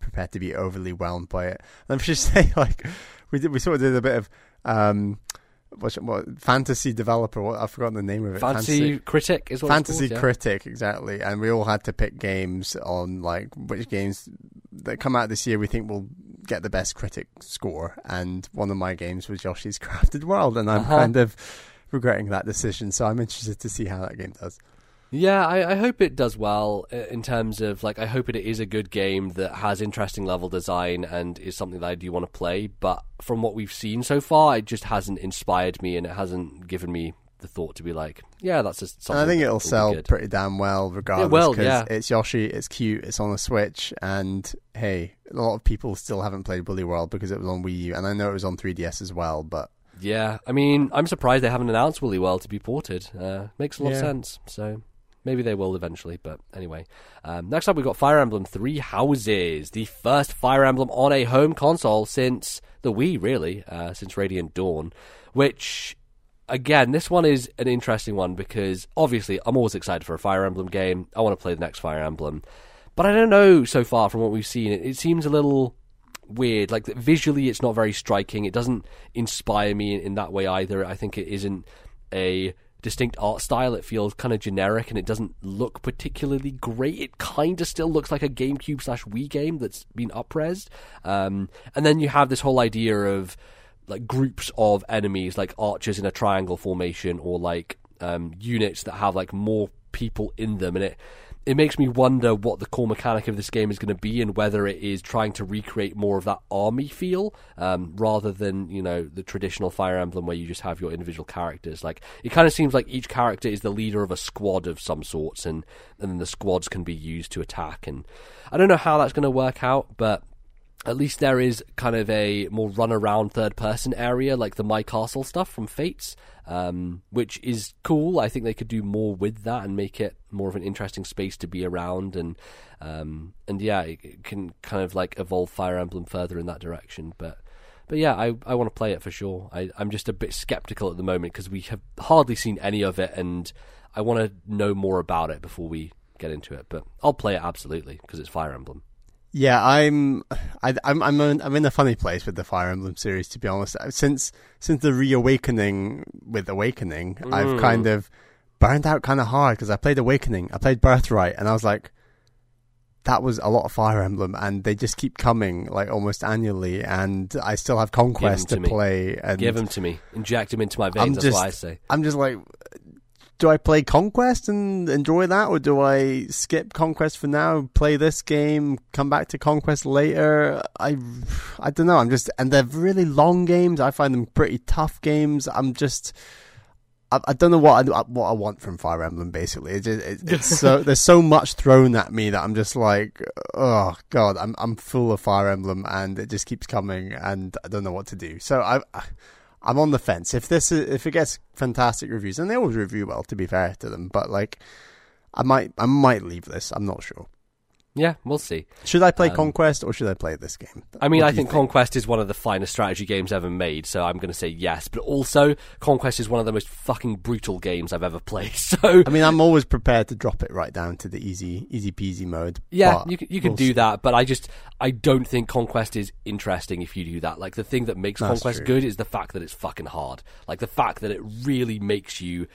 prepared to be overly whelmed by it. And I should say, like, we did, we sort of did a bit of, um, what's it, what, fantasy developer, what, I've forgotten the name of it. Fantasy critic is what fantasy called, yeah. critic exactly and we all had to pick games on like which games that come out this year we think will get the best critic score and one of my games was yoshi's crafted world and i'm Uh-huh. kind of regretting that decision so i'm interested to see how that game does Yeah, I, I hope it does well uh, in terms of like I hope it is a good game that has interesting level design and is something that I do want to play. But from what we've seen so far, it just hasn't inspired me and it hasn't given me the thought to be like, yeah, that's just and something. i think it'll sell pretty damn well regardless will, 'cause yeah. it's yoshi it's cute it's on the switch and hey a lot of people still haven't played woolly world because it was on wii u and i know it was on 3ds as well but Yeah, I mean, I'm surprised they haven't announced Woolly World to be ported. Uh, makes a lot of sense. So maybe they will eventually. But anyway, um, next up we've got Fire Emblem Three Houses, the first Fire Emblem on a home console since the Wii, really, uh, since Radiant Dawn. Which, again, this one is an interesting one because obviously I'm always excited for a Fire Emblem game. I want to play the next Fire Emblem, but I don't know so far from what we've seen. It, it seems a little weird. Like visually, it's not very striking. It doesn't inspire me in, in that way either. I think it isn't a distinct art style. It feels kind of generic and it doesn't look particularly great. It kind of still looks like a GameCube slash Wii game that's been upresed. Um, and then you have this whole idea of like groups of enemies, like archers in a triangle formation, or like um, units that have like more people in them, and it it makes me wonder what the core mechanic of this game is going to be, and whether it is trying to recreate more of that army feel um, rather than you know the traditional Fire Emblem where you just have your individual characters. Like it kind of seems like each character is the leader of a squad of some sorts, and and the squads can be used to attack. And I don't know how that's going to work out, but at least there is kind of a more run around third person area like the My Castle stuff from Fates, um, which is cool. I think they could do more with that and make it more of an interesting space to be around and um, and yeah, it, can kind of like evolve Fire Emblem further in that direction. But but yeah, I, I want to play it for sure. I, I'm just a bit skeptical at the moment because we have hardly seen any of it, and I want to know more about it before we get into it. But I'll play it absolutely because it's Fire Emblem. Yeah, I'm, I, I'm, I'm, in, I'm in a funny place with the Fire Emblem series. To be honest, uh, since since the reawakening with Awakening, I've mm. kind of burned out kind of hard because I played Awakening, I played Birthright, and I was like, that was a lot of Fire Emblem, and they just keep coming like almost annually, and I still have Conquest to to, play. And Give them to me. Inject them into my veins. I'm just, what I say. I'm just like, do I play Conquest and enjoy that, or do I skip Conquest for now, play this game, come back to Conquest later? I, I don't know. I'm just, and they're really long games. I find them pretty tough games. I'm just. I, I don't know what I, what I want from Fire Emblem. Basically, it just, it, it's so there's so much thrown at me that I'm just like, oh god, I'm I'm full of Fire Emblem, and it just keeps coming, and I don't know what to do. So I, I'm on the fence. If this is, if it gets fantastic reviews, and they always review well, to be fair to them, but like, I might I might leave this. I'm not sure. Yeah, we'll see. Should I play Um, Conquest or should I play this game? I mean, I you think, Conquest is one of the finest strategy games ever made, so I'm going to say yes. But also, Conquest is one of the most fucking brutal games I've ever played. So I mean, I'm always prepared to drop it right down to the easy, easy peasy mode. yeah, you can, you can we'll do see. that. But I just I don't think Conquest is interesting if you do that. Like the thing that makes That's Conquest true. good is the fact that it's fucking hard. Like the fact that it really makes you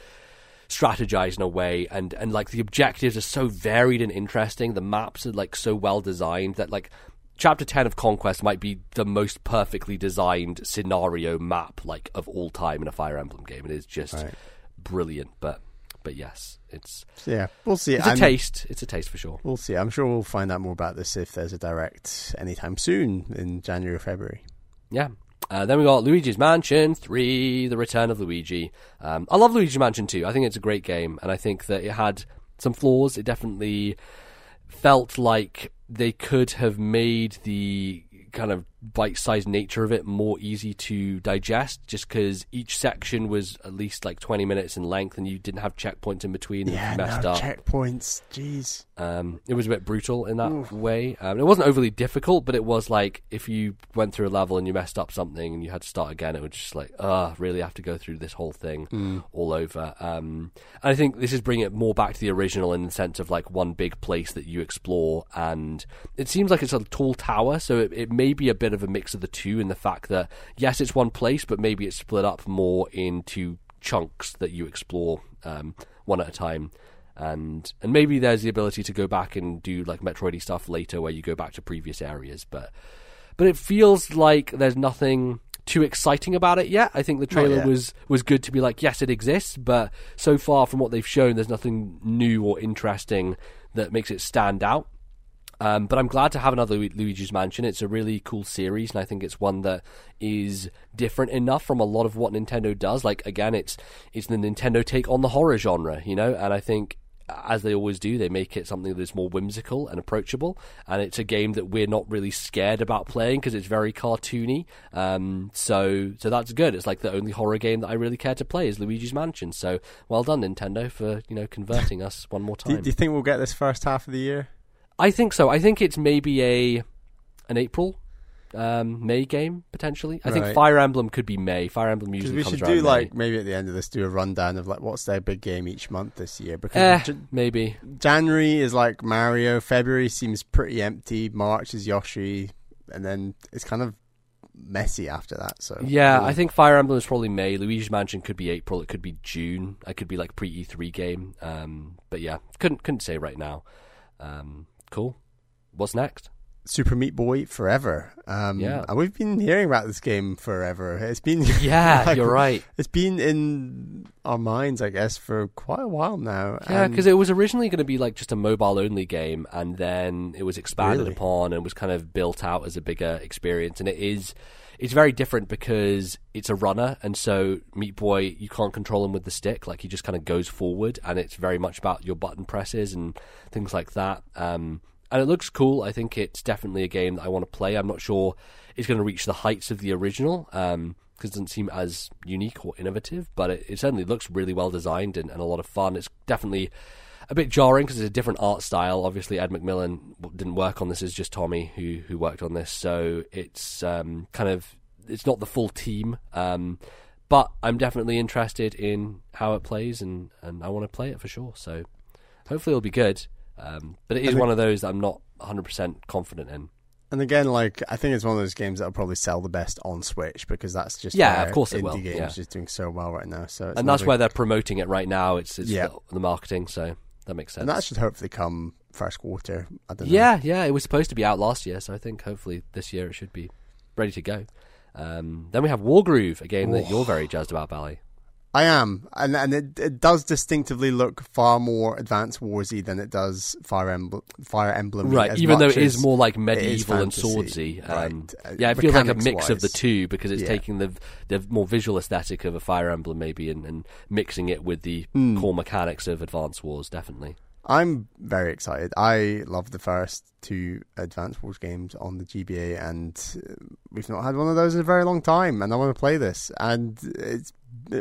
strategize in a way and and like the objectives are so varied and interesting the maps are like so well designed that like chapter 10 of conquest might be the most perfectly designed scenario map like of all time in a fire emblem game it is just Right. brilliant but but yes it's yeah, we'll see. it's a I'm- taste it's a taste for sure We'll see. I'm sure we'll find out more about this if there's a direct anytime soon in January or February. Yeah. Uh, then we got Luigi's Mansion 3, The Return of Luigi. Um, I love Luigi's Mansion 2. I think it's a great game, and I think that it had some flaws. It definitely felt like they could have made the kind of bite-sized nature of it more easy to digest just because each section was at least like 20 minutes in length and you didn't have checkpoints in between Yeah, messed no up checkpoints. Jeez. um, it was a bit brutal in that way. Um, it wasn't overly difficult, but it was like if you went through a level and you messed up something and you had to start again, it was just like, ah, really have to go through this whole thing all over. Um, and I think this is bringing it more back to the original in the sense of like one big place that you explore, and it seems like it's a tall tower, so it, it may be a bit of a mix of the two in the fact that yes, it's one place, but maybe it's split up more into chunks that you explore um, one at a time and and maybe there's the ability to go back and do like Metroidy stuff later, where you go back to previous areas. But but it feels like there's nothing too exciting about it yet. I think the trailer was was good to be like, yes, it exists, but so far from what they've shown, there's nothing new or interesting that makes it stand out. Um, but I'm glad to have another Luigi's Mansion. It's a really cool series, and I think it's one that is different enough from a lot of what Nintendo does. Like again, it's it's the Nintendo take on the horror genre, you know, and I think as they always do, they make it something that is more whimsical and approachable. And it's a game that we're not really scared about playing because it's very cartoony. Um, so so that's good. It's like the only horror game that I really care to play is Luigi's Mansion. So well done, Nintendo, for you know converting us one more Do, time. do you think we'll get this first half of the year? I think so. I think it's maybe a an April, um, May game potentially. I think Fire Emblem could be May. Fire Emblem Because usually we should do May. like maybe at the end of this do a rundown of like what's their big game each month this year because eh, J- maybe. January is like Mario, February seems pretty empty, March is Yoshi, and then it's kind of messy after that. So Yeah, I think Fire Emblem is probably May. Luigi's Mansion could be April. It could be June. It could be like pre E3 game. Um, but yeah, couldn't couldn't say right now. Um, cool. What's next? Super Meat Boy forever. Um, Yeah. and we've been hearing about this game forever. It's been Yeah, like, you're right. It's been in our minds, I guess, for quite a while now. Yeah, because it was originally going to be like just a mobile only game, and then it was expanded Really? upon and was kind of built out as a bigger experience. And it is, it's very different because it's a runner, and so Meat Boy you can't control him with the stick; like he just kind of goes forward, and it's very much about your button presses and things like that. Um, and it looks cool. I think it's definitely a game that I want to play. I'm not sure it's going to reach the heights of the original. Um, because it doesn't seem as unique or innovative, but it, it certainly looks really well designed and, and a lot of fun. It's definitely a bit jarring because it's a different art style. Obviously, Ed McMillen didn't work on this; it's just Tommy who who worked on this. So it's um, kind of it's not the full team, um, but I'm definitely interested in how it plays and and I want to play it for sure. So hopefully it'll be good. Um, but it is think- one of those that I'm not 100 percent confident in. And again, like I think it's one of those games that'll probably sell the best on Switch because that's just Yeah, of course it indie will, games yeah. just doing so well right now. So it's and that's where they're promoting it right now. It's, it's Yeah. the, the marketing, so that makes sense. and that should hopefully come first quarter. I don't know. Yeah, yeah, it was supposed to be out last year, so I think hopefully this year it should be ready to go. Um, then we have Wargroove, a game that you're very jazzed about, Bally. I am, and and it, it does distinctively look far more advanced warsy than it does Fire Emblem. Fire Emblem, Right, even though it is more like medieval and fantasy. swordsy. Um, Right. Uh, Yeah, it feels like a mix of the two because it's Yeah. taking the the more visual aesthetic of a Fire Emblem maybe and, and mixing it with the Hmm. core mechanics of Advance Wars. Definitely. I'm very excited. I love the first two Advance Wars games on the GBA, and uh, we've not had one of those in a very long time. And I want to play this, and it's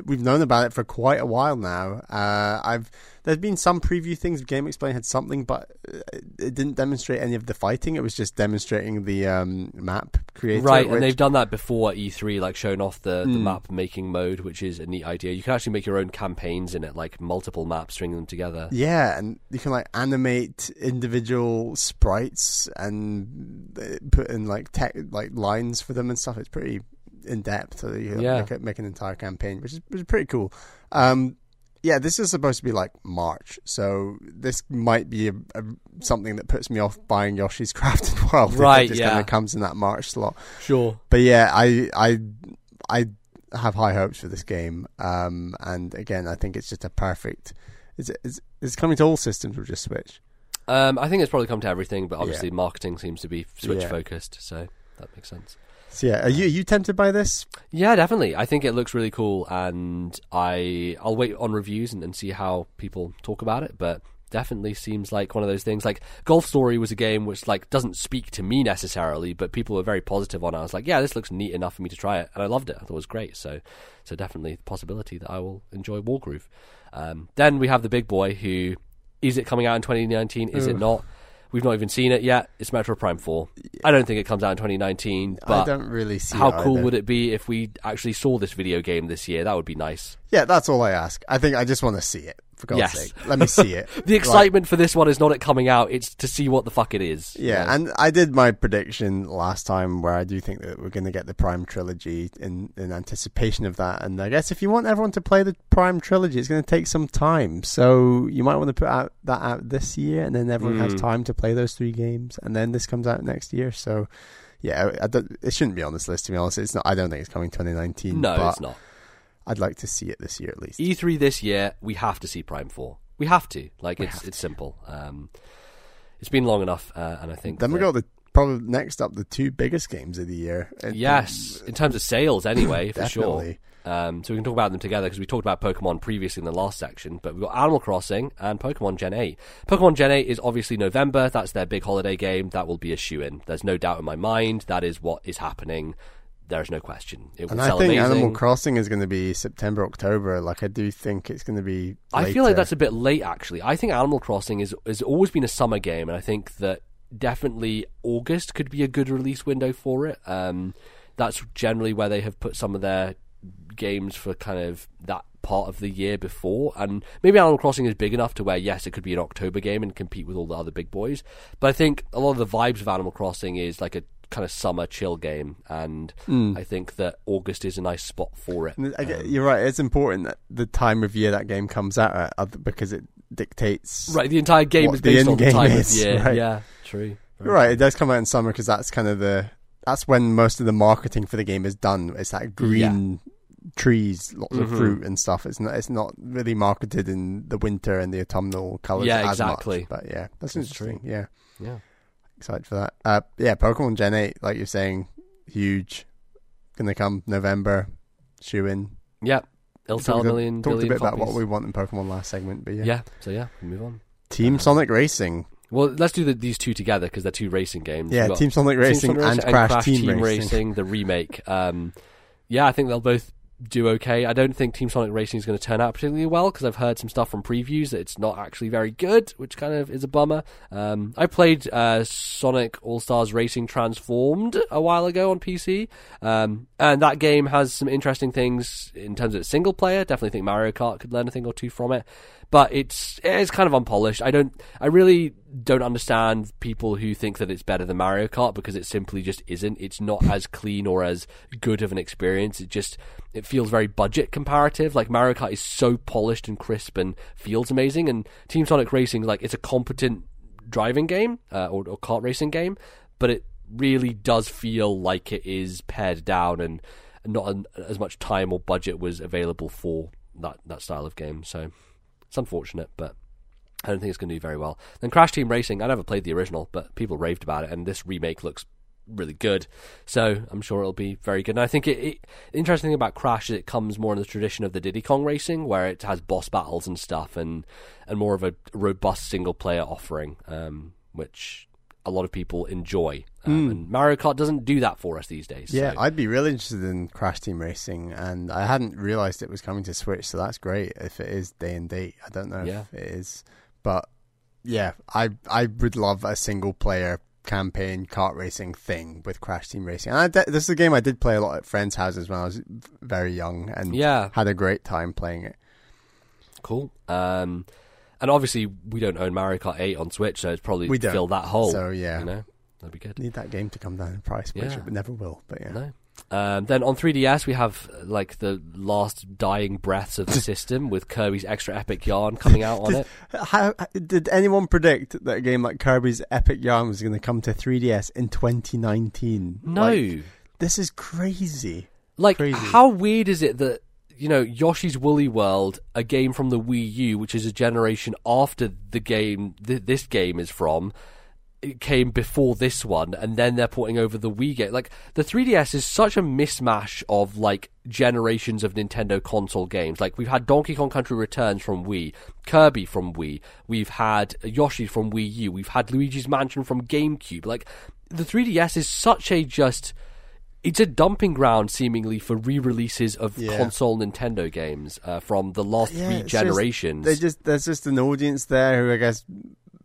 we've known about it for quite a while now. Uh, I've there's been some preview things. GameXplain had something, but uh, it didn't demonstrate any of the fighting. It was just demonstrating the um, map creator. right, which- and they've done that before at E3, like showing off the, the Mm. map making mode, which is a neat idea. You can actually make your own campaigns in it, like multiple maps, string them together. Yeah, and you can like animate individual sprites and uh, put in like tech, like lines for them and stuff. It's pretty in depth. So you can Yeah. make, make an entire campaign, which is which is pretty cool. Um, yeah, this is supposed to be like March, so this might be a, a, something that puts me off buying Yoshi's Crafted World. Right, It just yeah. kind of comes in that March slot. Sure. But yeah, I I I have high hopes for this game. Um, and again, I think it's just a perfect. Is it is it's coming to all systems or just Switch? Um, I think it's probably come to everything, but obviously marketing seems to be Switch Yeah. focused, so that makes sense. So yeah, are you are you tempted by this? Yeah, definitely. I think it looks really cool, and I I'll wait on reviews and, and see how people talk about it. But definitely seems like one of those things. Like Golf Story was a game which like doesn't speak to me necessarily, but people were very positive on. it. I was like, yeah, this looks neat enough for me to try it, and I loved it. I thought it was great. So so definitely the possibility that I will enjoy Wargroove. Um, then we have the big boy who is it coming out in 2019? Is it not? We've not even seen it yet. It's Metroid Prime 4. I don't think it comes out in 2019, but I don't really see. how cool either. would it be if we actually saw this video game this year? That would be nice. Yeah, that's all I ask. I think I just want to see it. For God's Yes. sake, let me see it. The excitement for this one is not it coming out; it's to see what the fuck it is. Yeah, know? and I did my prediction last time where I do think that we're going to get the Prime trilogy in in anticipation of that. And I guess if you want everyone to play the Prime trilogy, it's going to take some time. So you might want to put out that out this year, and then everyone has Mm. time to play those three games, and then this comes out next year. So yeah, I don't, it shouldn't be on this list to be honest. It's not. I don't think it's coming 2019. no, but it's not. I'd like to see it this year at least. E3 this year, we have to see Prime Four. We have to. Like We it's it's simple. Um, it's been long enough, uh, and I think then we got the probably next up the two biggest games of the year. It- yes, in terms of sales, anyway, for sure. Um, so we can talk about them together because we talked about Pokemon previously in the last section, but we've got Animal Crossing and Pokemon Gen 8. Pokemon Gen 8 is obviously November. That's their big holiday game. That will be a shoe in. There's no doubt in my mind. That is what is happening. There's no question. It will And I sell think amazing. Animal Crossing is going to be September, October. Like I do think it's going to be. I feel like that's a bit late, actually. I think Animal Crossing is has always been a summer game, and I think that definitely August could be a good release window for it. Um, that's generally where they have put some of their games for kind of that part of the year before. And maybe Animal Crossing is big enough to where yes, it could be an October game and compete with all the other big boys. But I think a lot of the vibes of Animal Crossing is like a kind of summer chill game, and hmm. I think that August is a nice spot for it. I get- uh, um, you're right. It's important that the time of year that game comes out uh, at, because it dictates. Right, the entire game is the based on the time is, of year. right. Yeah, true. Very right. It does come out in summer because that's kind of the. That's when most of the marketing for the game is done. It's that green trees, lots of Mhm. fruit and stuff. It's not. It's not really marketed in the winter and the autumnal colors. Yeah, as much. exactly. But yeah, that's, That's interesting. Yeah. Yeah. Excited for that. Uh, yeah, Pokemon Gen 8, like you're saying, huge. Gonna come November, shoe in. Yeah, it'll sell a million Talked a bit copies. about what we want in Pokemon last segment, but yeah. yeah. so yeah, we move on. Team Uh, Sonic Racing. Well, let's do the, these two together because they're two racing games. Yeah, We've got Team Sonic Team Racing Sonic and, Crash, Team, Racing. the remake. Um, yeah, I think they'll both do okay. I don't think Team Sonic Racing is going to turn out particularly well because I've heard some stuff from previews that it's not actually very good, which kind of is a bummer. Um, I played uh, Sonic All Stars Racing Transformed a while ago on PC, um, and that game has some interesting things in terms of its single player. Definitely think Mario Kart could learn a thing or two from it, but it's it's kind of unpolished. I don't, I really don't understand people who think that it's better than Mario Kart because it simply just isn't. It's not as clean or as good of an experience. It just it feels very budget comparative. Like Mario Kart is so polished and crisp and feels amazing, and Team Sonic Racing like it's a competent driving game uh, or, or kart racing game, but it really does feel like it is pared down and not an, as much time or budget was available for that that style of game. So it's unfortunate, but I don't think it's going to do very well. Then Crash Team Racing, I never played the original, but people raved about it, and this remake looks really good. So I'm sure it'll be very good. And I think it, it interesting thing about Crash is it comes more in the tradition of the Diddy Kong Racing, where it has boss battles and stuff, and and more of a robust single player offering, um, which a lot of people enjoy. Um, And Mario Kart doesn't do that for us these days. Yeah, so- I'd be really interested in Crash Team Racing, and I hadn't realised it was coming to Switch, so that's great if it is day and date. I don't know Yeah. if it is, but yeah, I I would love a single player campaign kart racing thing with Crash Team Racing. And de- this is a game I did play a lot at friends' houses when I was very young, and Yeah. had a great time playing it. Cool. Um, and obviously, we don't own Mario Kart 8 on Switch, so it's probably We don't. fill that hole. So, yeah. You know, that'd be good. Need that game to come down in price, which Yeah. it never will. But yeah, No. Um, then on 3DS, we have like the last dying breaths of the system with Kirby's Extra Epic Yarn coming out on it. How did anyone predict that a game like Kirby's Epic Yarn was going to come to 3DS in 2019? No. Like, this is crazy. Like, Crazy. how weird is it that you know Yoshi's Woolly World, a game from the Wii U, which is a generation after the game th- this game is from, came before this one, and then they're porting over the Wii game. Like the 3DS is such a mismatch of like generations of Nintendo console games. Like we've had Donkey Kong Country Returns from Wii, Kirby from Wii, we've had Yoshi from Wii U, we've had Luigi's Mansion from GameCube. Like the 3DS is such a just it's a dumping ground seemingly for re-releases of Yeah. console Nintendo games uh, from the last Yeah, three it's just- generations. They just there's just an audience there who I guess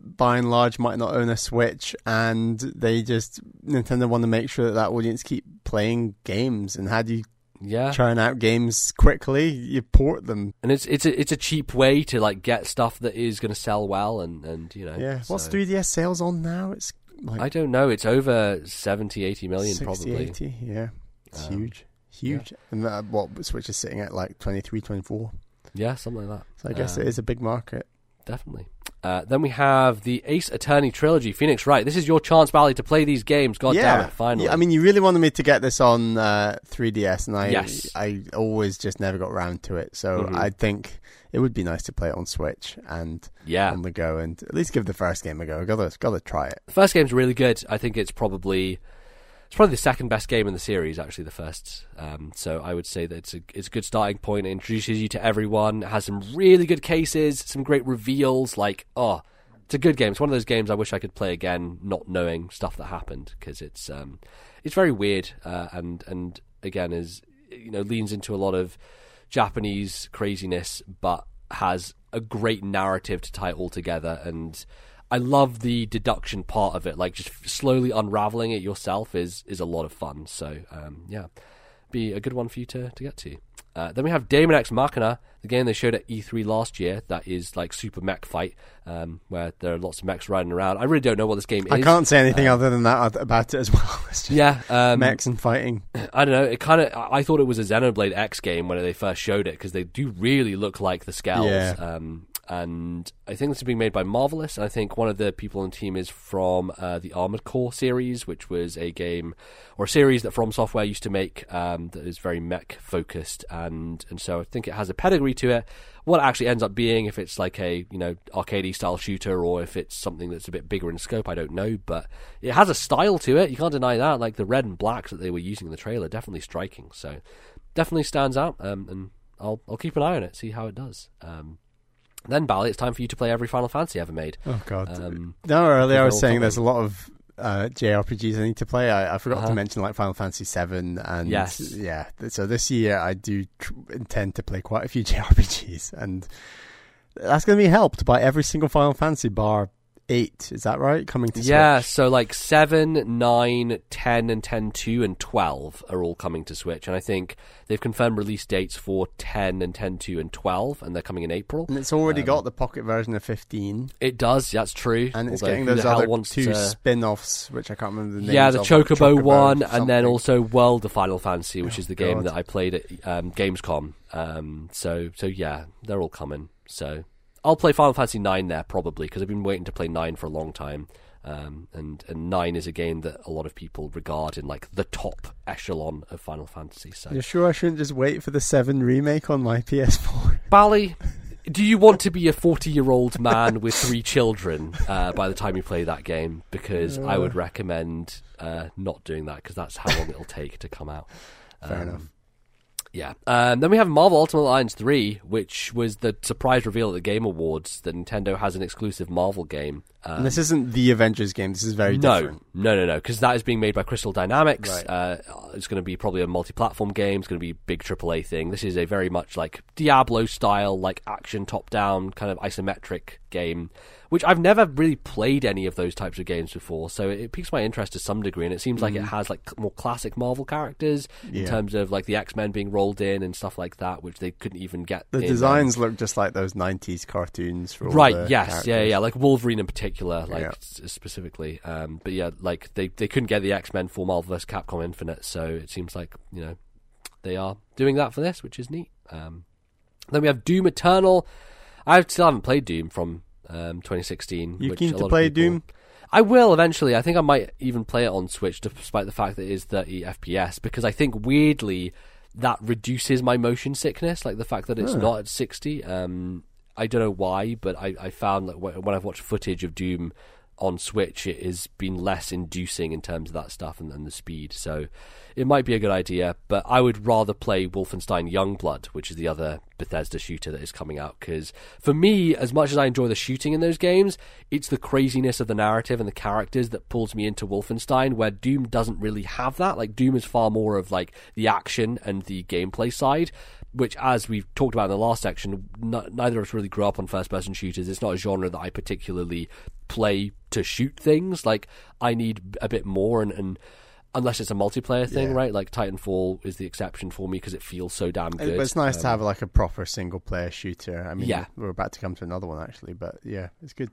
by and large might not own a Switch, and they just Nintendo want to make sure that that audience keep playing games. And how do you yeah, churn out games quickly? You port them. and it's it's a, it's a cheap way to like get stuff that is going to sell well, and and you know. Yeah. What's 3DS sales on now? It's like I don't know. It's over 70, 80 million 60, probably. 80, yeah. It's Um, huge. Huge. And uh, what Switch is sitting at like 23, 24. Yeah, something like that. So I guess Um, it is a big market. Definitely. Uh, then we have the Ace Attorney trilogy, Phoenix Wright. This is your chance, Bally, to play these games. God damn it! Finally, Yeah, I mean, you really wanted me to get this on uh, 3DS, and I, Yes. I always just never got round to it. So Mhm. I think it would be nice to play it on Switch and yeah. on the go, and at least give the first game a go. Gotta, gotta try it. The first game's really good. I think it's probably it's probably the second best game in the series. Actually, the first. Um, so I would say that it's a it's a good starting point. It introduces you to everyone. It has some really good cases, some great reveals. Like oh, it's a good game. It's one of those games I wish I could play again, not knowing stuff that happened because it's um it's very weird uh, and and again is you know leans into a lot of Japanese craziness, but has a great narrative to tie it all together. And I love the deduction part of it, like just slowly unraveling it yourself is is a lot of fun. So um, yeah, be a good one for you to to get to. Uh, then we have Daemon X Machina, the game they showed at E3 last year. That is like super mech fight, um, where there are lots of mechs riding around. I really don't know what this game is. I can't say anything other than that about it as well. It's just Yeah, um, mechs and fighting. I don't know. It kind of. I thought it was a Xenoblade X game when they first showed it because they do really look like the Skells. Yeah. Um, and I think this is being made by Marvelous. And I think one of the people on the team is from uh, the Armored Core series, which was a game or a series that From Software used to make um, that is very mech focused. And and so I think it has a pedigree to it. What it actually ends up being, if it's like a you know arcade style shooter or if it's something that's a bit bigger in scope, I don't know. But it has a style to it. You can't deny that. Like the red and blacks that they were using in the trailer, definitely striking. So definitely stands out. Um, and I'll I'll keep an eye on it, see how it does. Um, then Bally, it's time for you to play every Final Fantasy ever made. Oh god. Um, no, earlier I was saying coming. there's a lot of uh, JRPGs I need to play. I, I forgot Uh-huh. to mention like Final Fantasy VII and Yes. yeah. So this year I do tr- intend to play quite a few JRPGs, and that's going to be helped by every single Final Fantasy bar eight. Is that right? Coming to yeah, Switch. so like 7, nine, ten, and ten two, and 12 are all coming to Switch. And I think they've confirmed release dates for 10 and ten two and 12, and they're coming in April. And it's already Um, got the pocket version of 15, It does, that's true. and it's Although getting those other two to- spin-offs, which I can't remember the names. Yeah, the of, like Chocobo, one, and then also World of Final Fantasy, which Oh, is the game God. that I played at um, Gamescom. Um, so, so yeah, they're all coming. So, I'll play Final Fantasy Nine there probably because I've been waiting to play Nine for a long time. Um, and and nine is a game that a lot of people regard in like the top echelon of Final Fantasy. So You're sure I shouldn't just wait for the seven remake on my PS4? Bally, do you want to be a 40 year old man with three children uh, by the time you play that game? Because I would recommend uh, not doing that because that's how long it'll take to come out. Fair Um, enough. Yeah. Um, then we have Marvel Ultimate Alliance 3, which was the surprise reveal at the Game Awards that Nintendo has an exclusive Marvel game. Um, this isn't the Avengers game. This is very no, different. no, no, no, because that is being made by Crystal Dynamics. Right. Uh, it's going to be probably a multi-platform game. It's going to be a big AAA thing. This is a very much like Diablo style, like action top-down kind of isometric game, which I've never really played any of those types of games before. So it piques my interest to some degree, and it seems like it has like more classic Marvel characters in Mm. Terms of like the X-Men being rolled in and stuff like that, which they couldn't even get. The in, um, designs look just like those '90s cartoons. For right yes yeah yeah like wolverine in particular like Yeah. s- specifically um but yeah like they they couldn't get the x-men for marvel vs capcom infinite so it seems like you know they are doing that for this which is neat um then we have doom eternal i still haven't played doom from um 2016 You keen to play people- Doom? I will eventually. I think I might even play it on Switch, despite the fact that it is 30 FPS, because I think weirdly that reduces my motion sickness. Like the fact that it's not at 60. Um, I don't know why, but I, I found that when I've watched footage of Doom on Switch, it has been less inducing in terms of that stuff and, and the speed. So it might be a good idea, but I would rather play Wolfenstein Youngblood, which is the other Bethesda shooter that is coming out. Because for me, as much as I enjoy the shooting in those games, it's the craziness of the narrative and the characters that pulls me into Wolfenstein, where Doom doesn't really have that. Like Doom is far more of like the action and the gameplay side. Which, as we've talked about in the last section, n- neither of us really grew up on first-person shooters. It's not a genre that I particularly play to shoot things. Like I need a bit more, and, and unless it's a multiplayer thing, Yeah. right? Like Titanfall is the exception for me because it feels so damn good. But it's nice to Um, have like a proper single player shooter. I mean, Yeah. we're about to come to another one actually, but yeah, it's good.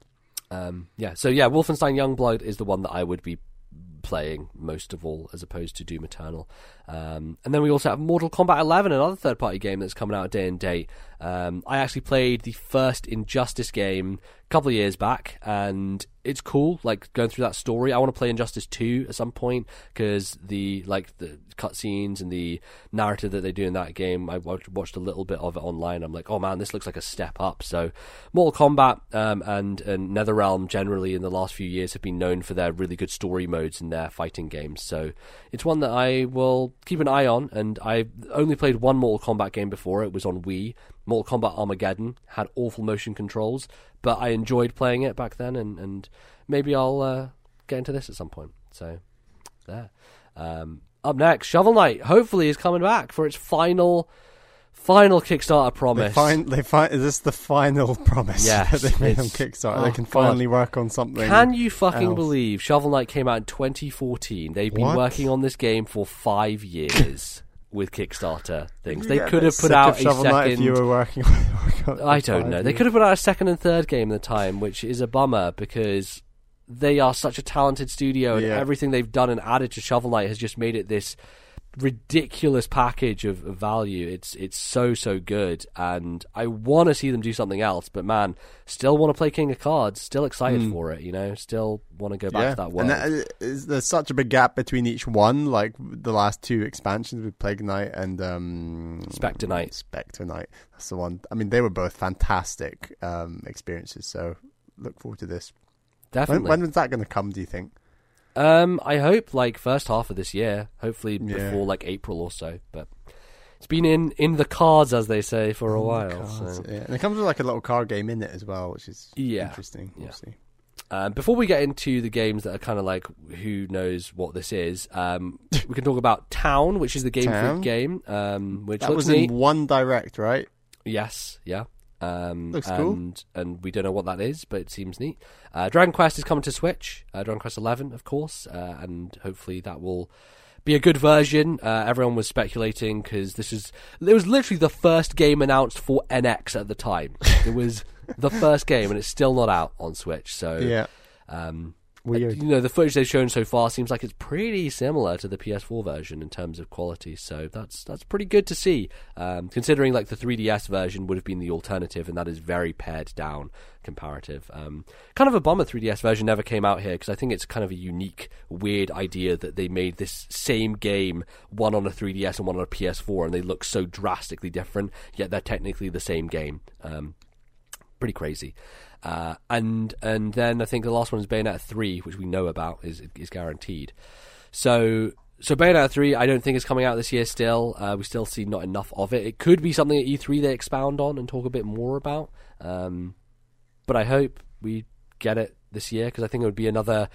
Um, yeah, so yeah, Wolfenstein Youngblood is the one that I would be playing most of all, as opposed to Doom Eternal. Um, and then we also have Mortal Kombat 11, another third-party game that's coming out day and date. Um, I actually played the first Injustice game a couple of years back, and it's cool. Like going through that story, I want to play Injustice 2 at some point because the like the cutscenes and the narrative that they do in that game, I watched, watched a little bit of it online. I'm like, oh man, this looks like a step up. So, Mortal Kombat um, and and NetherRealm generally in the last few years have been known for their really good story modes in their fighting games. So, it's one that I will keep an eye on. And I only played one Mortal Kombat game before. It was on Wii. Mortal Kombat Armageddon had awful motion controls, but I enjoyed playing it back then, and, and maybe I'll uh, get into this at some point. So, there. Um, up next, Shovel Knight hopefully is coming back for its final, final Kickstarter They promise. find they find is this the final promise Yes, that they made on Kickstarter? oh, they can God. finally work on something. Can you fucking else. believe Shovel Knight came out in 2014? They've been What? working on this game for five years with Kickstarter things. You They could have put out a Shovel Knight if you second. were working on, working on it I don't know. They could have put out a second and third game at the time, which is a bummer because they are such a talented studio, and Yeah. everything they've done and added to Shovel Knight has just made it this ridiculous package of, of value. It's it's so so good, and I want to see them do something else. But man, still want to play King of Cards. Still excited for it. You know, still want to go back yeah. to that world. And that is, there's such a big gap between each one. Like the last two expansions with Plague Knight and um, Spectre Knight. Spectre Knight. That's the one. I mean, they were both fantastic um, experiences. So look forward to this. When, Definitely. when is that going to come? Do you think? Um, I hope like first half of this year, hopefully Yeah. before like April or so. But it's been in in the cards, as they say, for a while. So. yeah. And it comes with like a little card game in it as well, which is Yeah. interesting. Yeah. We'll see. Um, before we get into the games that are kind of like who knows what this is, um, we can talk about Town, which is the Game Town? Freak game, um, which That was neat. in one direct, right? Yes, yeah. Um, Looks and, cool. And we don't know what that is, but it seems neat. Uh, Dragon Quest is coming to Switch. Uh, Dragon Quest Eleven, of course, uh, and hopefully that will be a good version. Uh, everyone was speculating because this is it was literally the first game announced for NX at the time. it was the first game, and it's still not out on Switch. So Yeah. um, Weird. you know, the footage they've shown so far seems like it's pretty similar to the PS4 version in terms of quality. So that's that's pretty good to see, um, considering like the 3DS version would have been the alternative, and that is very pared down comparative. Um, kind of a bummer 3DS version never came out here because I think it's kind of a unique, weird idea that they made this same game one on a 3DS and one on a PS4, and they look so drastically different, yet they're technically the same game. Um, pretty crazy. Uh, and and then I think the last one is Bayonetta three, which we know about is is guaranteed. So so Bayonetta three, I don't think is coming out this year. Still, uh, we still see not enough of it. It could be something at E three they expound on and talk a bit more about. Um, but I hope we get it this year because I think it would be another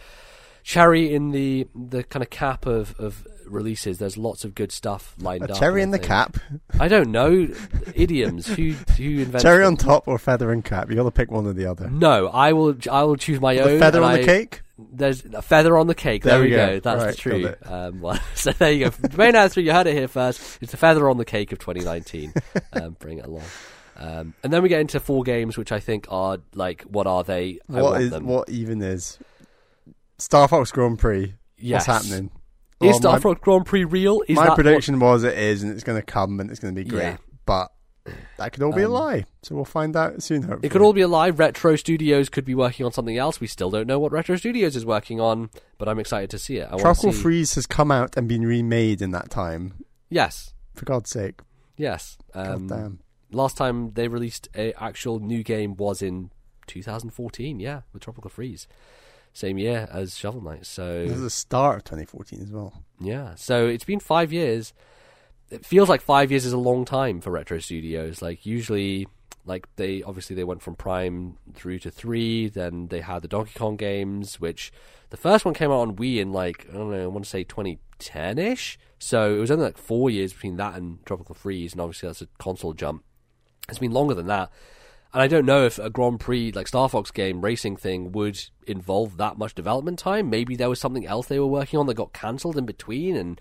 cherry in the the kind of cap of, of releases. There's lots of good stuff lined A up. cherry and in the cap. I don't know idioms. who who invents Cherry them? on top or feather in cap. You got to pick one or the other. No, I will. I will choose my The own. feather and on the cake. There's a feather on the cake. There, There we go. go. That's Right, true. Um, well, so there you go. Bayonetta 3, you heard it here first. It's the feather on the cake of 2019. um, bring it along. Um, and then we get into four games, which I think are like, what are they? I What is what even is Star Fox Grand Prix? Yes. What's happening? Is Well, Star Fox Grand Prix real? Is my that what- prediction was it is, and it's going to come, and it's going to be great. Yeah. But that could all be Um, a lie. So we'll find out soon. Hopefully, It could all be a lie. Retro Studios could be working on something else. We still don't know what Retro Studios is working on, but I'm excited to see it. I Tropical see... Freeze has come out and been remade in that time. Yes. For God's sake! Yes. God Um, damn. last time they released a actual new game was in 2014 yeah with tropical freeze same year as shovel knight so This is the start of 2014 as well. yeah so it's been five years it feels like five years is a long time for retro studios like usually like they obviously they went from prime through to three then they had the donkey kong games which the first one came out on wii in like i don't know i want to say 2010ish so it was only like four years between that and tropical freeze and obviously that's a console jump it's been longer than that. And I don't know if a Grand Prix like Star Fox game racing thing would involve that much development time. Maybe there was something else they were working on that got cancelled in between, and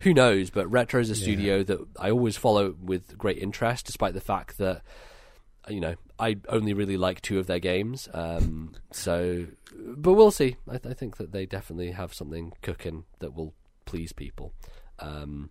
who knows? But Retro is a studio that I always follow with great interest, despite the fact that you know I only really like two of their games. Um, so, but we'll see. I, I think that they definitely have something cooking that will please people. Um,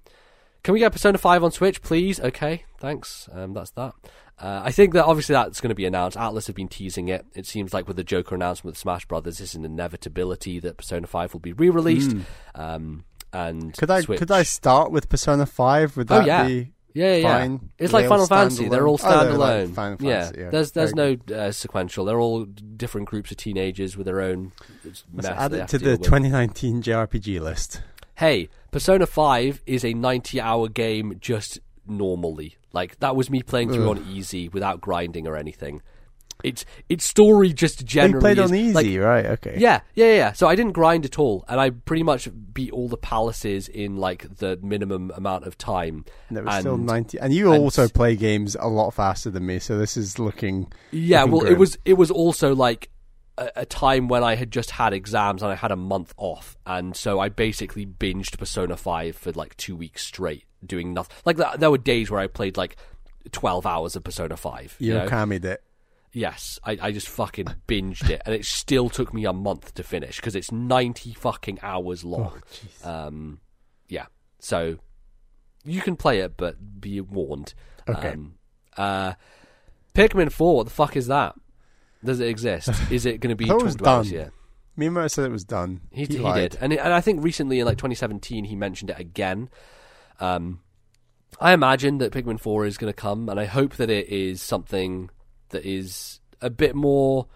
can we get Persona 5 on Switch, please? Okay, thanks. Um, that's that. Uh, I think that obviously that's going to be announced. Atlus have been teasing it. It seems like with the Joker announcement with Smash Brothers, it's an inevitability that Persona 5 will be re released. Um, and. Could I Switch. could I start with Persona 5? Would Oh, that yeah. be Yeah, yeah. fine? It's like Final Fantasy. They're all standalone? Oh, like Final yeah. Fantasy, yeah. There's there's Very no uh, sequential. They're all different groups of teenagers with their own. Let's add it to deal the 2019 JRPG list. Hey, Persona 5 is a 90 hour game just normally. Like, that was me playing through Ugh. on easy without grinding or anything. It's its story just Oh, generally you played is, on easy, like, right? Okay. yeah, yeah, yeah. So I didn't grind at all, and I pretty much beat all the palaces in like the minimum amount of time. And it was still 90. And you and- also play games a lot faster than me, so this is looking. Yeah, looking well, it was it was also like a, a time when I had just had exams and I had a month off, and so I basically binged Persona Five for like two weeks straight, doing nothing. Like th- there were days where I played like twelve hours of Persona Five. You You know? Okami'd it. Yes, I, I just fucking binged it, and it still took me a month to finish because it's ninety fucking hours long. um, yeah, so you can play it, but be warned. Okay. Um, uh, Pikmin Four, what the fuck is that? Does it exist? Is it going to be it was talked about this done. year? Miyamoto said it was done. He, he, lied. did, and it, and I think recently in like 2017 he mentioned it again. Um, I imagine that Pikmin Four is going to come, and I hope that it is something that is a bit more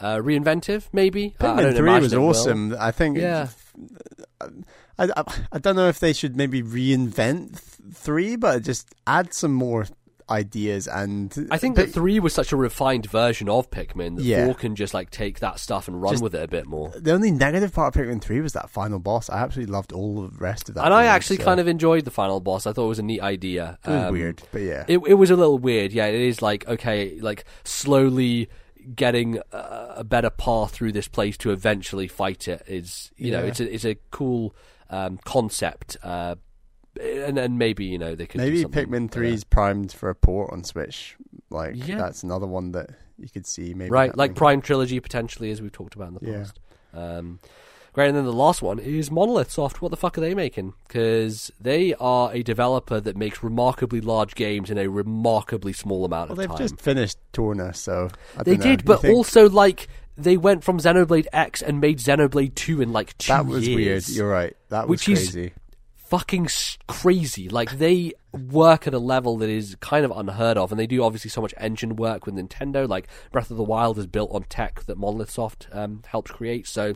uh, reinventive. Maybe Pikmin 3 was it will. awesome. I think. Yeah. I, I, I don't know if they should maybe reinvent 3, but just add some more ideas and. I think that three was such a refined version of Pikmin that Yeah. four can just like take that stuff and run Just- with it a bit more. The only negative part of Pikmin 3 was that final boss. I absolutely loved all the rest of that. And I actually so kind of enjoyed the final boss. I thought it was a neat idea. It was Um, weird, but yeah. It, it was a little weird. Yeah, it is like okay, like slowly getting a, a better path through this place to eventually fight it is you know it's a it's a cool um, concept. Uh, and and maybe you know they could Maybe Pikmin 3 is primed for a port on Switch. Like, Yeah. that's another one that you could see maybe. right like. Prime Trilogy potentially as we've talked about in the Yeah. past. Um, great, and then the last one is Monolith Soft. What the fuck are they making? Because they are a developer that makes remarkably large games in a remarkably small amount Well, of they've time. just finished Torna, so I they know. did, You but think- also like they went from Xenoblade X and made Xenoblade Two in like two years. that was years. weird. You're right. That was Which is- crazy. Fucking crazy. Like they work at a level that is kind of unheard of, and they do obviously so much engine work with Nintendo. Like Breath of the Wild is built on tech that Monolith Soft um, helped create, so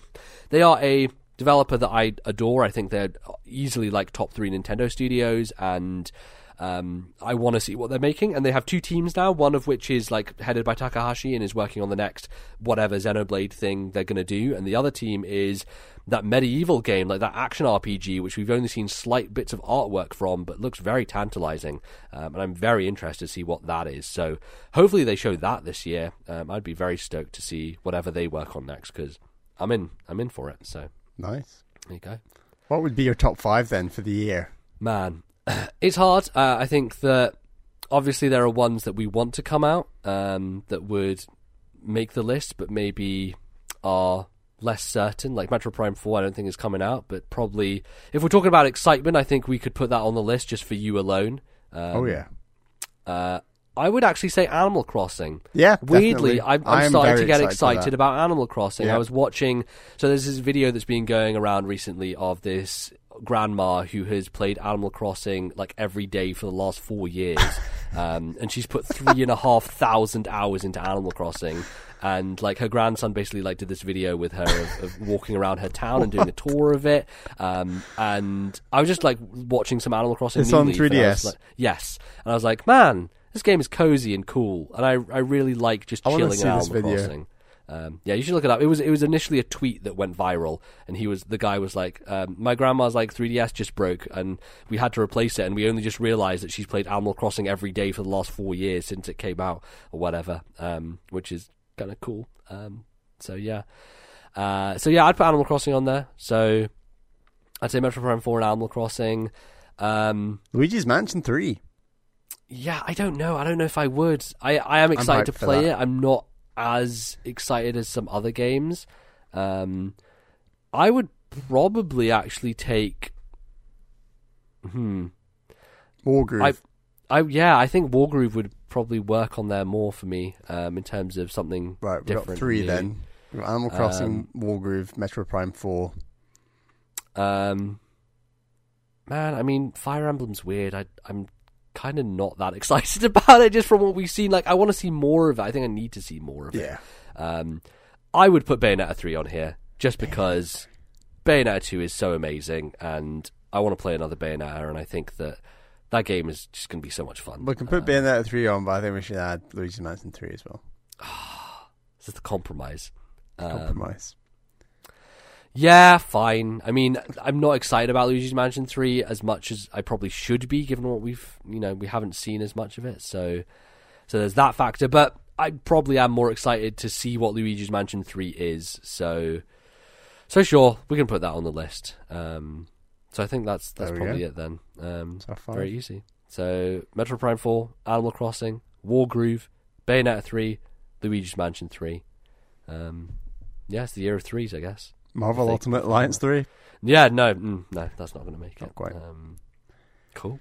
they are a developer that I adore. I think they're easily like top three Nintendo studios, and um, I want to see what they're making. And they have two teams now, one of which is like headed by Takahashi and is working on the next whatever Xenoblade thing they're going to do, and the other team is that medieval game, like that action RPG, which we've only seen slight bits of artwork from, but looks very tantalizing. Um, and I'm very interested to see what that is. So hopefully they show that this year. Um, I'd be very stoked to see whatever they work on next because I'm in. I'm in for it. So Nice. there you go. What would be your top five then for the year? Man, it's hard. Uh, I think that obviously there are ones that we want to come out um, that would make the list, but maybe are less certain. Like Metroid Prime 4, I don't think is coming out, but probably if we're talking about excitement, I think we could put that on the list just for you alone. Um, oh yeah, Uh, I would actually say Animal Crossing. yeah. Weirdly, definitely. I'm, I'm starting to get for excited about Animal Crossing. Yeah. I was watching, so there's this video that's been going around recently of this grandma who has played Animal Crossing like every day for the last four years, um, and she's put three and a half thousand hours into Animal Crossing. And like her grandson basically like did this video with her of, of walking around her town and doing a tour of it. Um, and I was just like watching some Animal Crossing. It's on Leaf, and was 3DS. like- yes, and I was like, man, this game is cozy and cool, and I I really like just I chilling this Animal. Crossing. Um, yeah, you should look it up. It was it was initially a tweet that went viral, and he was the guy was like, um, "My grandma's like 3ds just broke, and we had to replace it, and we only just realized that she's played Animal Crossing every day for the last four years since it came out, or whatever." Um, which is kind of cool. Um, so yeah, uh, so yeah, I'd put Animal Crossing on there. So I'd say Metroid Prime Four and Animal Crossing. Um, Luigi's Mansion Three. yeah, I don't know. I don't know if I would. I I am excited to play it. I'm not as excited as some other games. Um, I would probably actually take. Hmm. Wargroove. I I yeah, I think Wargroove would probably work on there more for me um, in terms of something right, we've different. got three new. then. Animal Crossing, Um, Wargroove, Metroid Prime Four. Um, man, I mean, Fire Emblem's weird. I I'm kind of not that excited about it just from what we've seen. Like, I want to see more of it. I think I need to see more of it. Yeah. Um, I would put Bayonetta 3 on here just because Bayonetta 2 is so amazing and I want to play another Bayonetta and I think that that game is just going to be so much fun. We can put Bayonetta Three on, but I think we should add Luigi's Mansion Three as well. This is the compromise. Um, Compromise. Yeah, fine. I mean, I'm not excited about Luigi's Mansion 3 as much as I probably should be given what we've, you know, we haven't seen as much of it. So so there's that factor, but I probably am more excited to see what Luigi's Mansion 3 is. So so sure, we can put that on the list. Um so I think that's that's probably go. it then. Um very easy. So Metroid Prime 4, Animal Crossing, Wargroove, Bayonetta 3, Luigi's Mansion 3. Um yeah, it's the year of threes, I guess. Marvel think- Ultimate Alliance Three. Yeah, no, mm, no, that's not going to make it. Quite. Um, cool.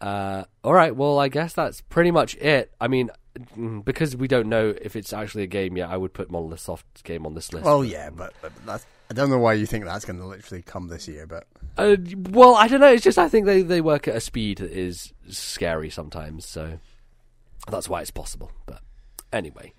Uh, all right. Well, I guess that's pretty much it. I mean, mm, because we don't know if it's actually a game yet, I would put Monolith Soft's game on this list. Oh yeah, but, but that's, I don't know why you think that's going to literally come this year, but Uh, well, I don't know. It's just I think they, they work at a speed that is scary sometimes, so that's why it's possible. But anyway,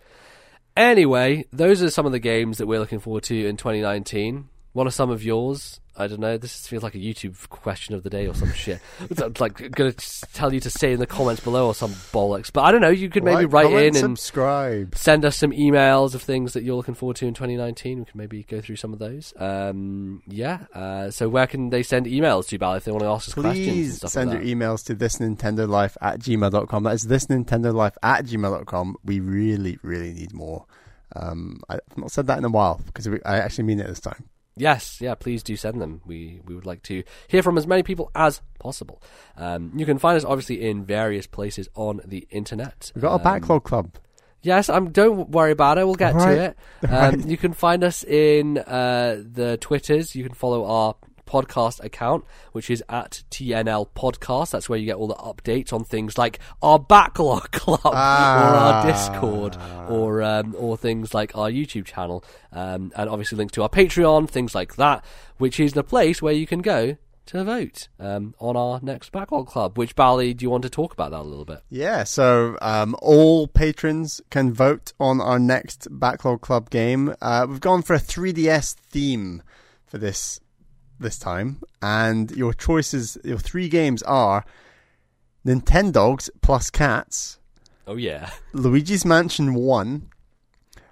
anyway, those are some of the games that we're looking forward to in 2019. What are some of yours? I don't know. This feels like a YouTube question of the day or some shit. It's like going to tell you to say in the comments below or some bollocks. But I don't know. You could maybe Like, write comment, in and subscribe. send us some emails of things that you're looking forward to in 2019. We can maybe go through some of those. Um, yeah. Uh, so where can they send emails to, Bal, if they want to ask us questions? Please send like your emails to thisnintendolife at gmail.com. That is thisnintendolife at gmail.com. We really, really need more. Um, I've not said that in a while because we, I actually mean it this time. Yes, yeah, please do send them. We we would like to hear from as many people as possible. Um, you can find us obviously in various places on the internet. We've got a Um, backlog club. Yes, I'm. don't worry about it. We'll get Right. to it. Um, Right. You can find us in uh, the Twitters. You can follow our podcast account, which is at TNL Podcast. That's where you get all the updates on things like our backlog club or Ah. our Discord or um, or things like our YouTube channel, um, and obviously links to our Patreon, things like that, which is the place where you can go to vote um, on our next backlog club. Which Bally, do you want to talk about that a little bit? Yeah, so um, all patrons can vote on our next Backlog Club game. Uh, we've gone for a 3DS theme for this this time, and your choices, your three games are Nintendogs plus Cats, Oh yeah, Luigi's Mansion One,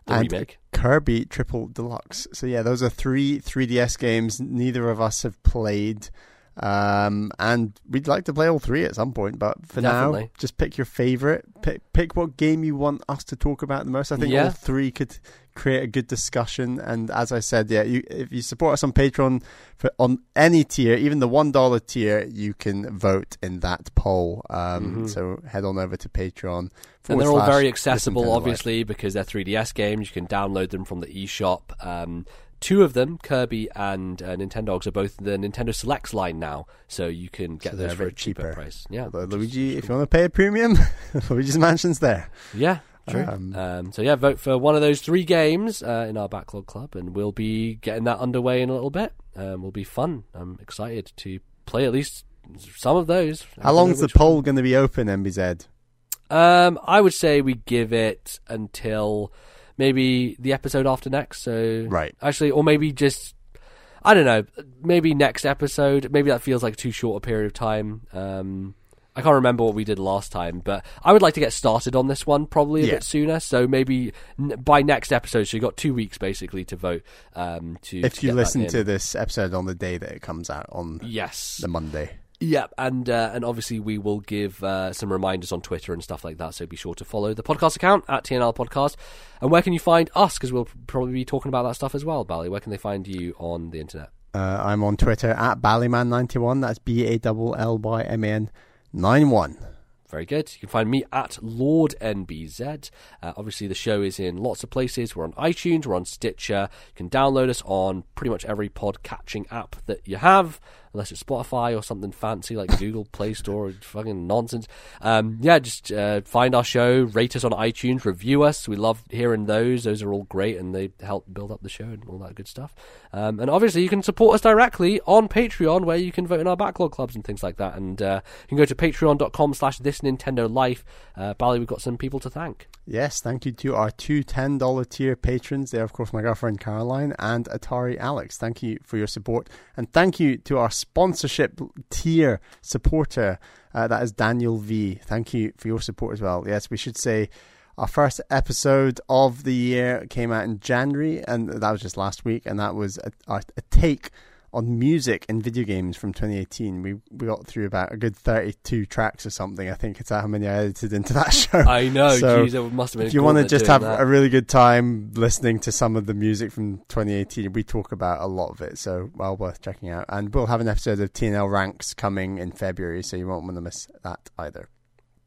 the and remake. Kirby Triple Deluxe. So yeah, those are three 3DS games. Neither of us have played. Um, and we'd like to play all three at some point, but for now, just pick your favorite. Pick pick what game you want us to talk about the most. I think Yeah. all three could create a good discussion. And as I said, yeah, you, if you support us on Patreon for on any tier, even the one dollar tier, you can vote in that poll. Um, Mhm. so head on over to Patreon. And they're all very accessible, obviously, because they're 3DS games. You can download them from the eShop. Um, two of them, Kirby and uh, Nintendogs, are both the Nintendo Selects line now, so you can get So those for a cheaper, cheaper. price. Yeah, Although, which is Luigi, if you want to pay a premium, Luigi's Mansion's there. yeah, true. Um, Um, so yeah, vote for one of those three games uh, in our backlog club, and we'll be getting that underway in a little bit. Um, will be fun. I'm excited to play at least some of those. I How don't long is the poll going to be open, MBZ? Um, I would say we give it until maybe the episode after next. So Right. actually, or maybe just I don't know, maybe next episode. Maybe that feels like too short a period of time. Um, I can't remember what we did last time, but I would like to get started on this one probably a Yeah. bit sooner. So maybe n- by next episode, so you got two weeks basically to vote. Um, to If to you listen to this episode on the day that it comes out on yes, the Monday. Yeah, and uh, and obviously we will give uh, some reminders on Twitter and stuff like that. So be sure to follow the podcast account at TNL Podcast. And where can you find us? Because we'll probably be talking about that stuff as well. Bally, where can they find you on the internet? Uh, I'm on Twitter at Ballyman91. That's B A L L Y M A N 91. Very good. You can find me at Lord NBZ. Uh, obviously, the show is in lots of places. We're on iTunes, we're on Stitcher. You can download us on pretty much every pod catching app that you have, unless it's Spotify or something fancy like Google Play Store or fucking nonsense. Um, yeah, just uh, find our show, rate us on iTunes, review us. We love hearing those. Those are all great and they help build up the show and all that good stuff. Um, and obviously, you can support us directly on Patreon, where you can vote in our backlog clubs and things like that. And uh, you can go to patreon.com slash this Nintendo Life. Uh, Bally, we've got some people to thank. Yes, thank you to our two $10 tier patrons. They're, of course, my girlfriend Caroline and Atari Alex. Thank you for your support. And thank you to our sponsorship tier supporter. Uh, that is Daniel V. Thank you for your support as well. Yes, we should say our first episode of the year came out in January, and that was just last week, and that was a, a, a take on music and video games from 2018. We we got through about a good 32 tracks or something. I think it's how many I edited into that show. I know, So, geez, it must have been if you want to just have that. a really good time listening to some of the music from 2018, we talk about a lot of it, so well worth checking out. And we'll have an episode of TNL Ranks coming in February, so you won't want to miss that either.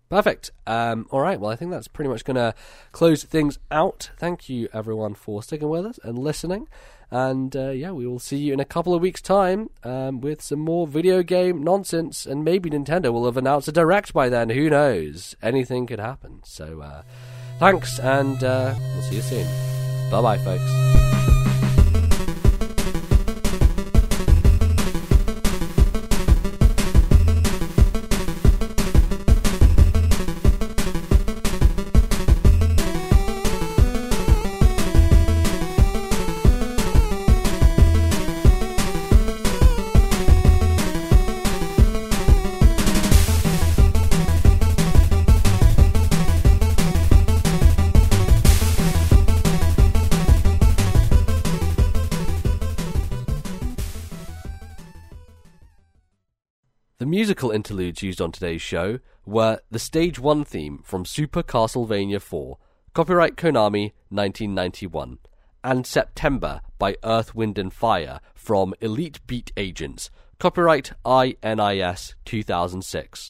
Perfect. Um, all right. Well, I think that's pretty much going to close things out. Thank you, everyone, for sticking with us and listening. And uh, yeah, we will see you in a couple of weeks' time um, with some more video game nonsense. And maybe Nintendo will have announced a direct by then. Who knows? Anything could happen. So uh, thanks, and uh, we'll see you soon. Bye bye, folks. Musical interludes used on today's show were the Stage 1 theme from Super Castlevania 4, copyright Konami 1991, and September by Earth, Wind and Fire from Elite Beat Agents, copyright INIS 2006.